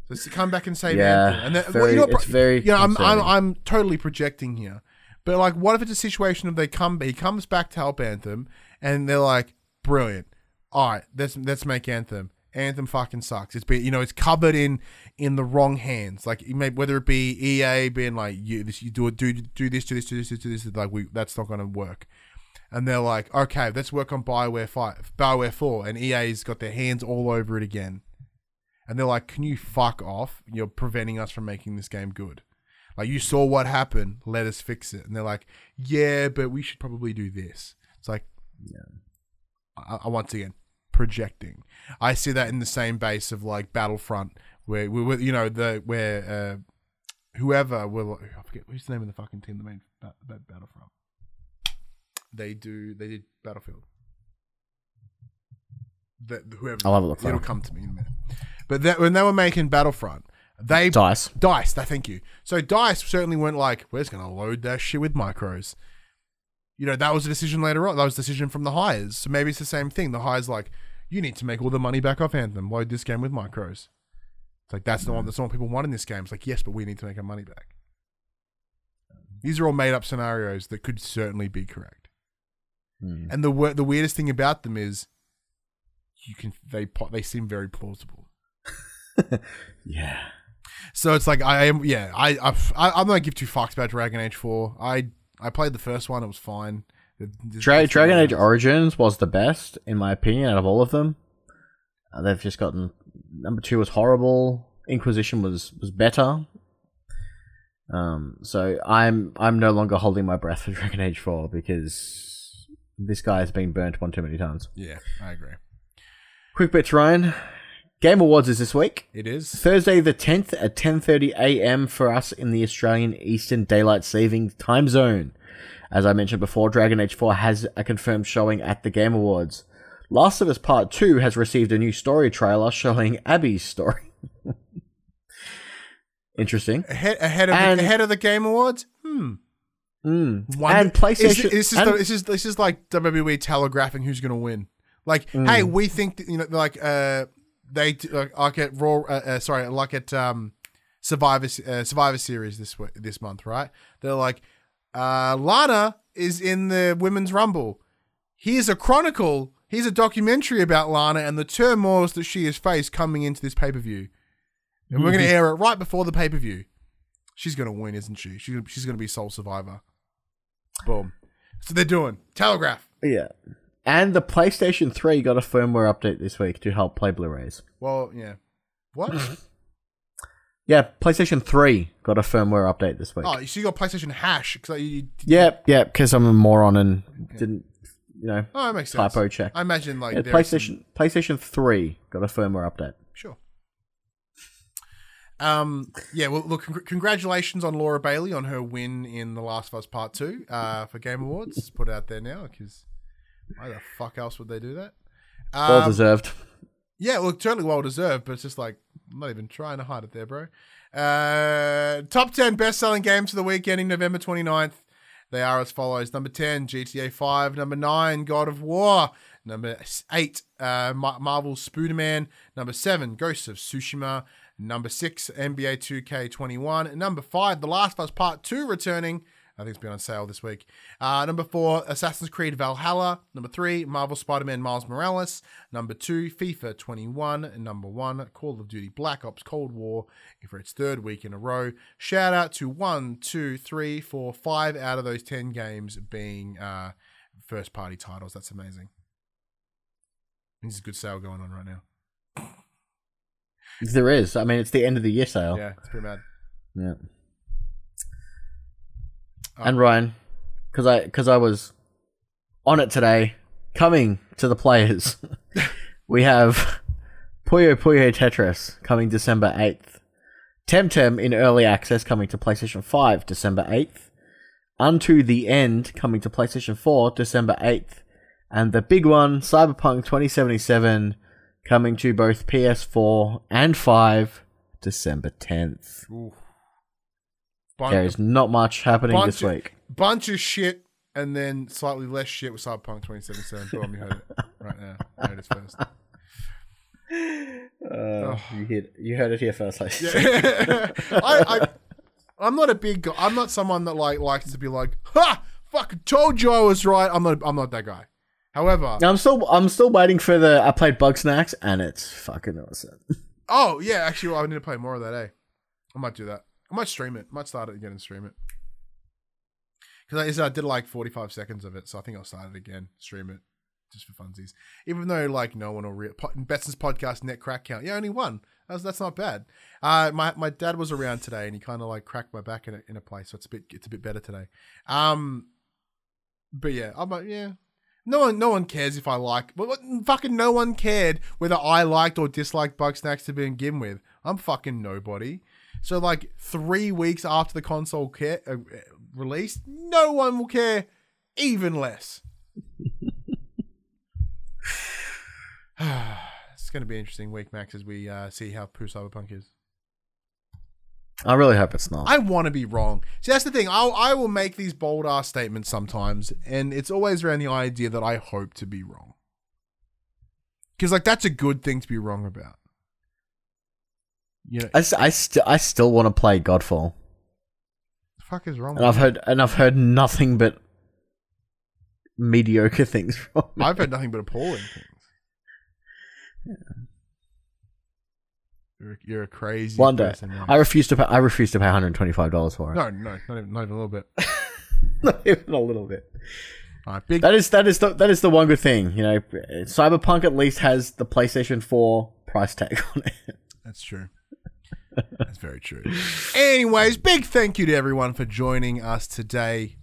Just come back and save Yeah, Anthem. And then, very- you know, it's very You know, I'm, I'm. I'm totally projecting here, but like, what if it's a situation of they come, he comes back to help Anthem, and they're like, brilliant. All right, let's let's make Anthem. Anthem fucking sucks. It's been you know it's covered in in the wrong hands. Like you may, whether it be EA being like you this you do it do do this do this do this do this like we that's not going to work. And they're like, okay, let's work on Bioware five, Bioware four, and EA's got their hands all over it again and they're like, "Can you fuck off? You're preventing us from making this game good." Like you saw what happened, let us fix it. And they're like, "Yeah, but we should probably do this." It's like, I, I once again projecting. I see that in the same base of like Battlefront, where we were, you know, the where uh, whoever will I forget who's the name of the fucking team that made Ba- Ba- Battlefront. They do. They did Battlefield. The, whoever I'll have a look for It'll it. come to me in a minute. But that, when they were making Battlefront, they Dice. Dice, th- thank you. So Dice certainly weren't like, we're just going to load that shit with micros. You know, that was a decision later on. That was a decision from the hires. So maybe it's the same thing. The hires like, you need to make all the money back off Anthem. Load this game with micros. It's like that's the one that's the one people want in this game. It's like, yes, but we need to make our money back. These are all made up scenarios that could certainly be correct. Hmm. And the the weirdest thing about them is you can they they seem very plausible. [laughs] Yeah. So it's like I am, yeah. I, I've, I I'm not give two fucks about Dragon Age Four. I I played the first one; it was fine. Dra- Dragon Age Origins was the best, in my opinion, out of all of them. Uh, they've just gotten number two was horrible. Inquisition was was better. Um, so I'm I'm no longer holding my breath for [laughs] Dragon Age Four because this guy has been burnt one too many times. Yeah, I agree. Quick bits, Ryan. Game Awards is this week. It is. Thursday the 10th at 10:30 a.m. for us in the Australian Eastern Daylight Saving Time Zone. As I mentioned before, Dragon Age 4 has a confirmed showing at the Game Awards. Last of Us Part 2 has received a new story trailer showing Abby's story. [laughs] Interesting. Ahead ahead of And- the, ahead of the Game Awards. Hmm. Mm. Wonder- And PlayStation. Is, this is and- the, this is this is like WWE telegraphing who's going to win. Like, Mm. hey, we think that, you know, like uh, they like, like at Raw. Uh, uh, sorry, like at um, Survivor uh, Survivor Series this this month, right? They're like, uh, Lana is in the Women's Rumble. Here's a chronicle. Here's a documentary about Lana and the turmoils that she has faced coming into this pay per view, and we're going to air it right before the pay per view. She's going to win, isn't she? she she's going to be sole survivor. Boom. So they're doing Telegraph. yeah. And the PlayStation 3 got a firmware update this week to help play Blu-rays. Well, yeah. What? [laughs] Yeah, PlayStation 3 got a firmware update this week. oh, so you got PlayStation Hash? Cause you, Yep, yep, because I'm a moron and didn't, you know, oh, that makes sense. typo check. I imagine like Yeah, is some- PlayStation PlayStation 3 got a firmware update. Sure. Um. Yeah. Well, look. Congr- congratulations on Laura Bailey on her win in The Last of Us Part Two uh, for Game Awards. Put out there now because why the fuck else would they do that? Well Um, deserved. Yeah, look, totally well deserved, but it's just like I'm not even trying to hide it there, bro. Uh, top 10 best selling games for the week ending November 29th. They are as follows Number 10, GTA 5. Number 9, God of War. Number 8, uh, Ma- Marvel's Spider-Man. Number 7, Ghosts of Tsushima. Number 6, NBA 2K21. And number 5, The Last of Us Part 2 returning. I think it's been on sale this week. Uh, number four, Assassin's Creed Valhalla. Number three, Marvel Spider-Man Miles Morales. Number two, FIFA 21. And number one, Call of Duty Black Ops Cold War for its third week in a row. Shout out to one, two, three, four, five out of those 10 games being uh, first party titles. That's amazing. There's a good sale going on right now. There is. I mean, it's the end of the year sale. Yeah, it's pretty mad. Yeah. And Ryan, because I because I was on it today, coming to the players, [laughs] we have Puyo Puyo Tetris coming December eighth, Temtem in early access coming to PlayStation Five December eighth, Unto the End coming to PlayStation Four December eighth, and the big one Cyberpunk twenty seventy seven coming to both PS4 and Five December tenth. Ooh. Bun- There is not much happening bunch this of- week. bunch of shit and then slightly less shit with Cyberpunk 2077. Boom, you heard it [laughs] right now. You heard it first. Uh, you, heard, you heard it here first. I Yeah. [laughs] I, I, I'm not a big guy. I'm not someone that like likes to be like, ha, fucking told you I was right. I'm not. I'm not that guy. However, I'm still I'm still waiting for the. I played Bugsnax and it's fucking awesome. [laughs] oh yeah, actually, well, I need to play more of that. Eh, I might do that. I might stream it. I might start it again and stream it. Because I, I did like 45 seconds of it, so I think I'll start it again, stream it, just for funsies. Even though like no one will re- po- Betson's podcast net crack count, yeah, only one. That's that's not bad. Uh, my my dad was around today and he kind of like cracked my back in a, in a place, so it's a bit it's a bit better today. Um, but yeah, I'm like yeah. No one, no one cares if I like. But fucking no one cared whether I liked or disliked Bugsnax to begin with. I'm fucking nobody. So like three weeks after the console care, uh, released, no one will care even less. [sighs] it's going to be an interesting week, Max, as we uh, see how poo Cyberpunk is. I really hope it's not. I want to be wrong. See, that's the thing. I'll, I will make these bold ass statements sometimes, and it's always around the idea that I hope to be wrong. Because, like, that's a good thing to be wrong about. You know, I, s- I, st- I still want to play Godfall, the fuck is wrong and I've heard and I've heard nothing but mediocre [laughs] things from. I've heard nothing but appalling things. You're, you're a crazy One day, person. I refuse to pay. I refuse to pay one hundred twenty-five dollars for it. No, no, not even, not even a little bit. [laughs] Not even a little bit. Right, big. That is that is the that is the one good thing. You know, Cyberpunk at least has the PlayStation Four price tag on it. That's true. That's very true. Anyways, big thank you to everyone for joining us today.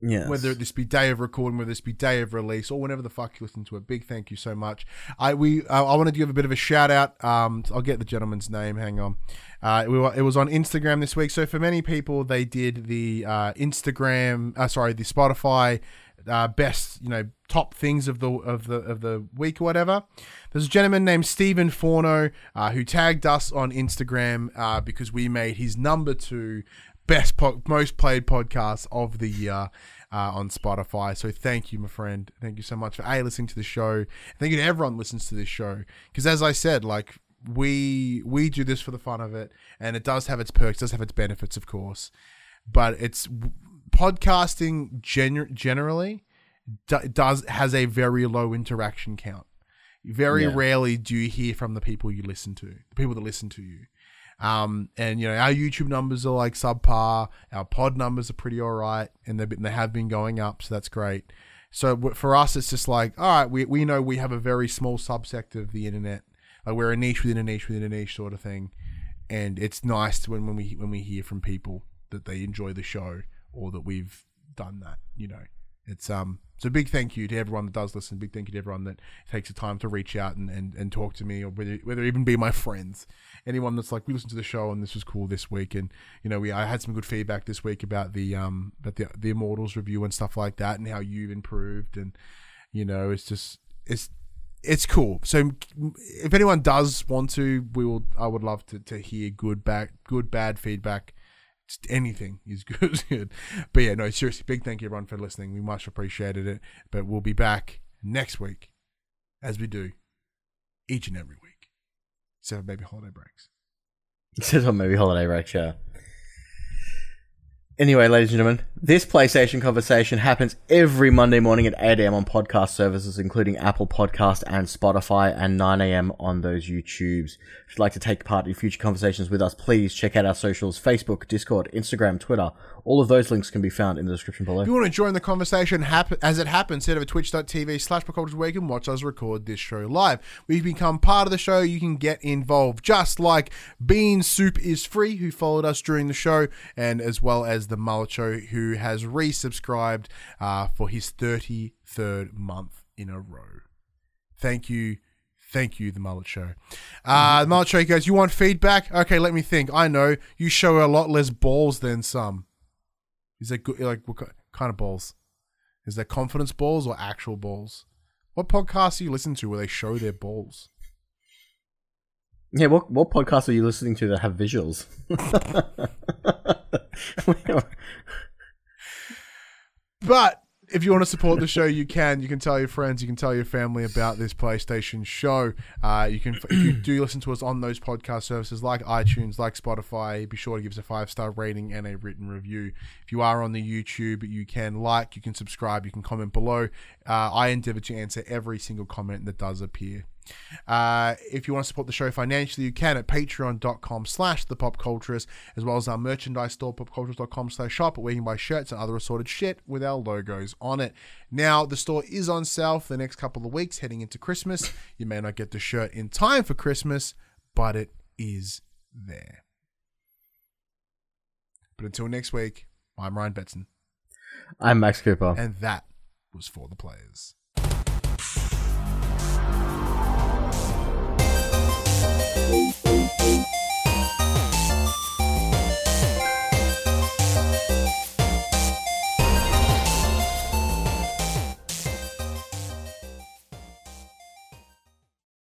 Yes. Whether this be day of recording, whether this be day of release, or whenever the fuck you listen to it, big thank you so much. I we uh, I wanted to give a bit of a shout out. Um, I'll get the gentleman's name. Hang on. Uh, we were, it was on Instagram this week. So for many people, they did the uh, Instagram. Uh, sorry, the Spotify uh, best you know top things of the of the of the week or whatever. There's a gentleman named Stephen Forno uh, who tagged us on Instagram uh, because we made his number two best po- most played podcast of the year uh, on Spotify. So thank you, my friend. Thank you so much for a listening to the show. Thank you to everyone listens to this show because as I said, like we we do this for the fun of it, and it does have its perks, does have its benefits, of course, but it's podcasting gen- generally d- does has a very low interaction count. Very Yeah. rarely do you hear from the people you listen to, the people that listen to you. Um, and you know our YouTube numbers are like subpar. Our pod numbers are pretty all right, and they've been, they have been going up, so that's great. So for us, it's just like, all right, we we know we have a very small subsect of the internet. Like we're a niche within a niche within a niche sort of thing, and it's nice when when we when we hear from people that they enjoy the show or that we've done that. You know, it's um. So a big thank you to everyone that does listen. Big thank you to everyone that takes the time to reach out and, and, and talk to me, or whether whether even be my friends. Anyone that's like, we listened to the show and this was cool this week, and you know, we I had some good feedback this week about the um about the the Immortals review and stuff like that, and how you've improved, and you know, it's just it's it's cool. So if anyone does want to, we will. I would love to, to hear good back, good bad feedback. Anything is good. [laughs] good. But yeah, no, seriously, big thank you everyone for listening. We much appreciated it. But we'll be back next week, as we do each and every week, except for maybe holiday breaks. [laughs] Says on maybe holiday break show. Anyway, ladies and gentlemen, this PlayStation conversation happens every Monday morning at 8 a.m. on podcast services, including Apple Podcast and Spotify, and 9 a.m. on those YouTubes. If you'd like to take part in future conversations with us, please check out our socials Facebook, Discord, Instagram, Twitter. All of those links can be found in the description below. If you want to join the conversation hap- as it happens, head over to twitch.tv slash where you can watch us record this show live. We've become part of the show. You can get involved, just like Bean Soup is Free, who followed us during the show, and as well as the Mullet Show, who has resubscribed uh, for his 33rd month in a row. Thank you. Thank you, The Mullet Show. Uh, the Mullet Show goes, You want feedback? Okay, let me think. I know. You show a lot less balls than some. Is that good? Like, what kind of balls? Is that confidence balls or actual balls? What podcasts do you listen to where they show their balls? Yeah, what what podcasts are you listening to that have visuals? [laughs] But if you want to support the show, you can. You can tell your friends, you can tell your family about this PlayStation show. Uh, you can, if you do listen to us on those podcast services like iTunes, like Spotify, be sure to give us a five star rating and a written review. If you are on the YouTube, you can like, you can subscribe, you can comment below. Uh, I endeavor to answer every single comment that does appear. Uh, if you want to support the show financially, you can at patreon.com slash the pop culturist, as well as our merchandise store, popculturist.com slash shop, where you can buy shirts and other assorted shit with our logos on it. Now, the store is on sale for the next couple of weeks heading into Christmas. You may not get the shirt in time for Christmas, but it is there. But until next week, I'm Ryan Betson, I'm Max Cooper. and that was for the players.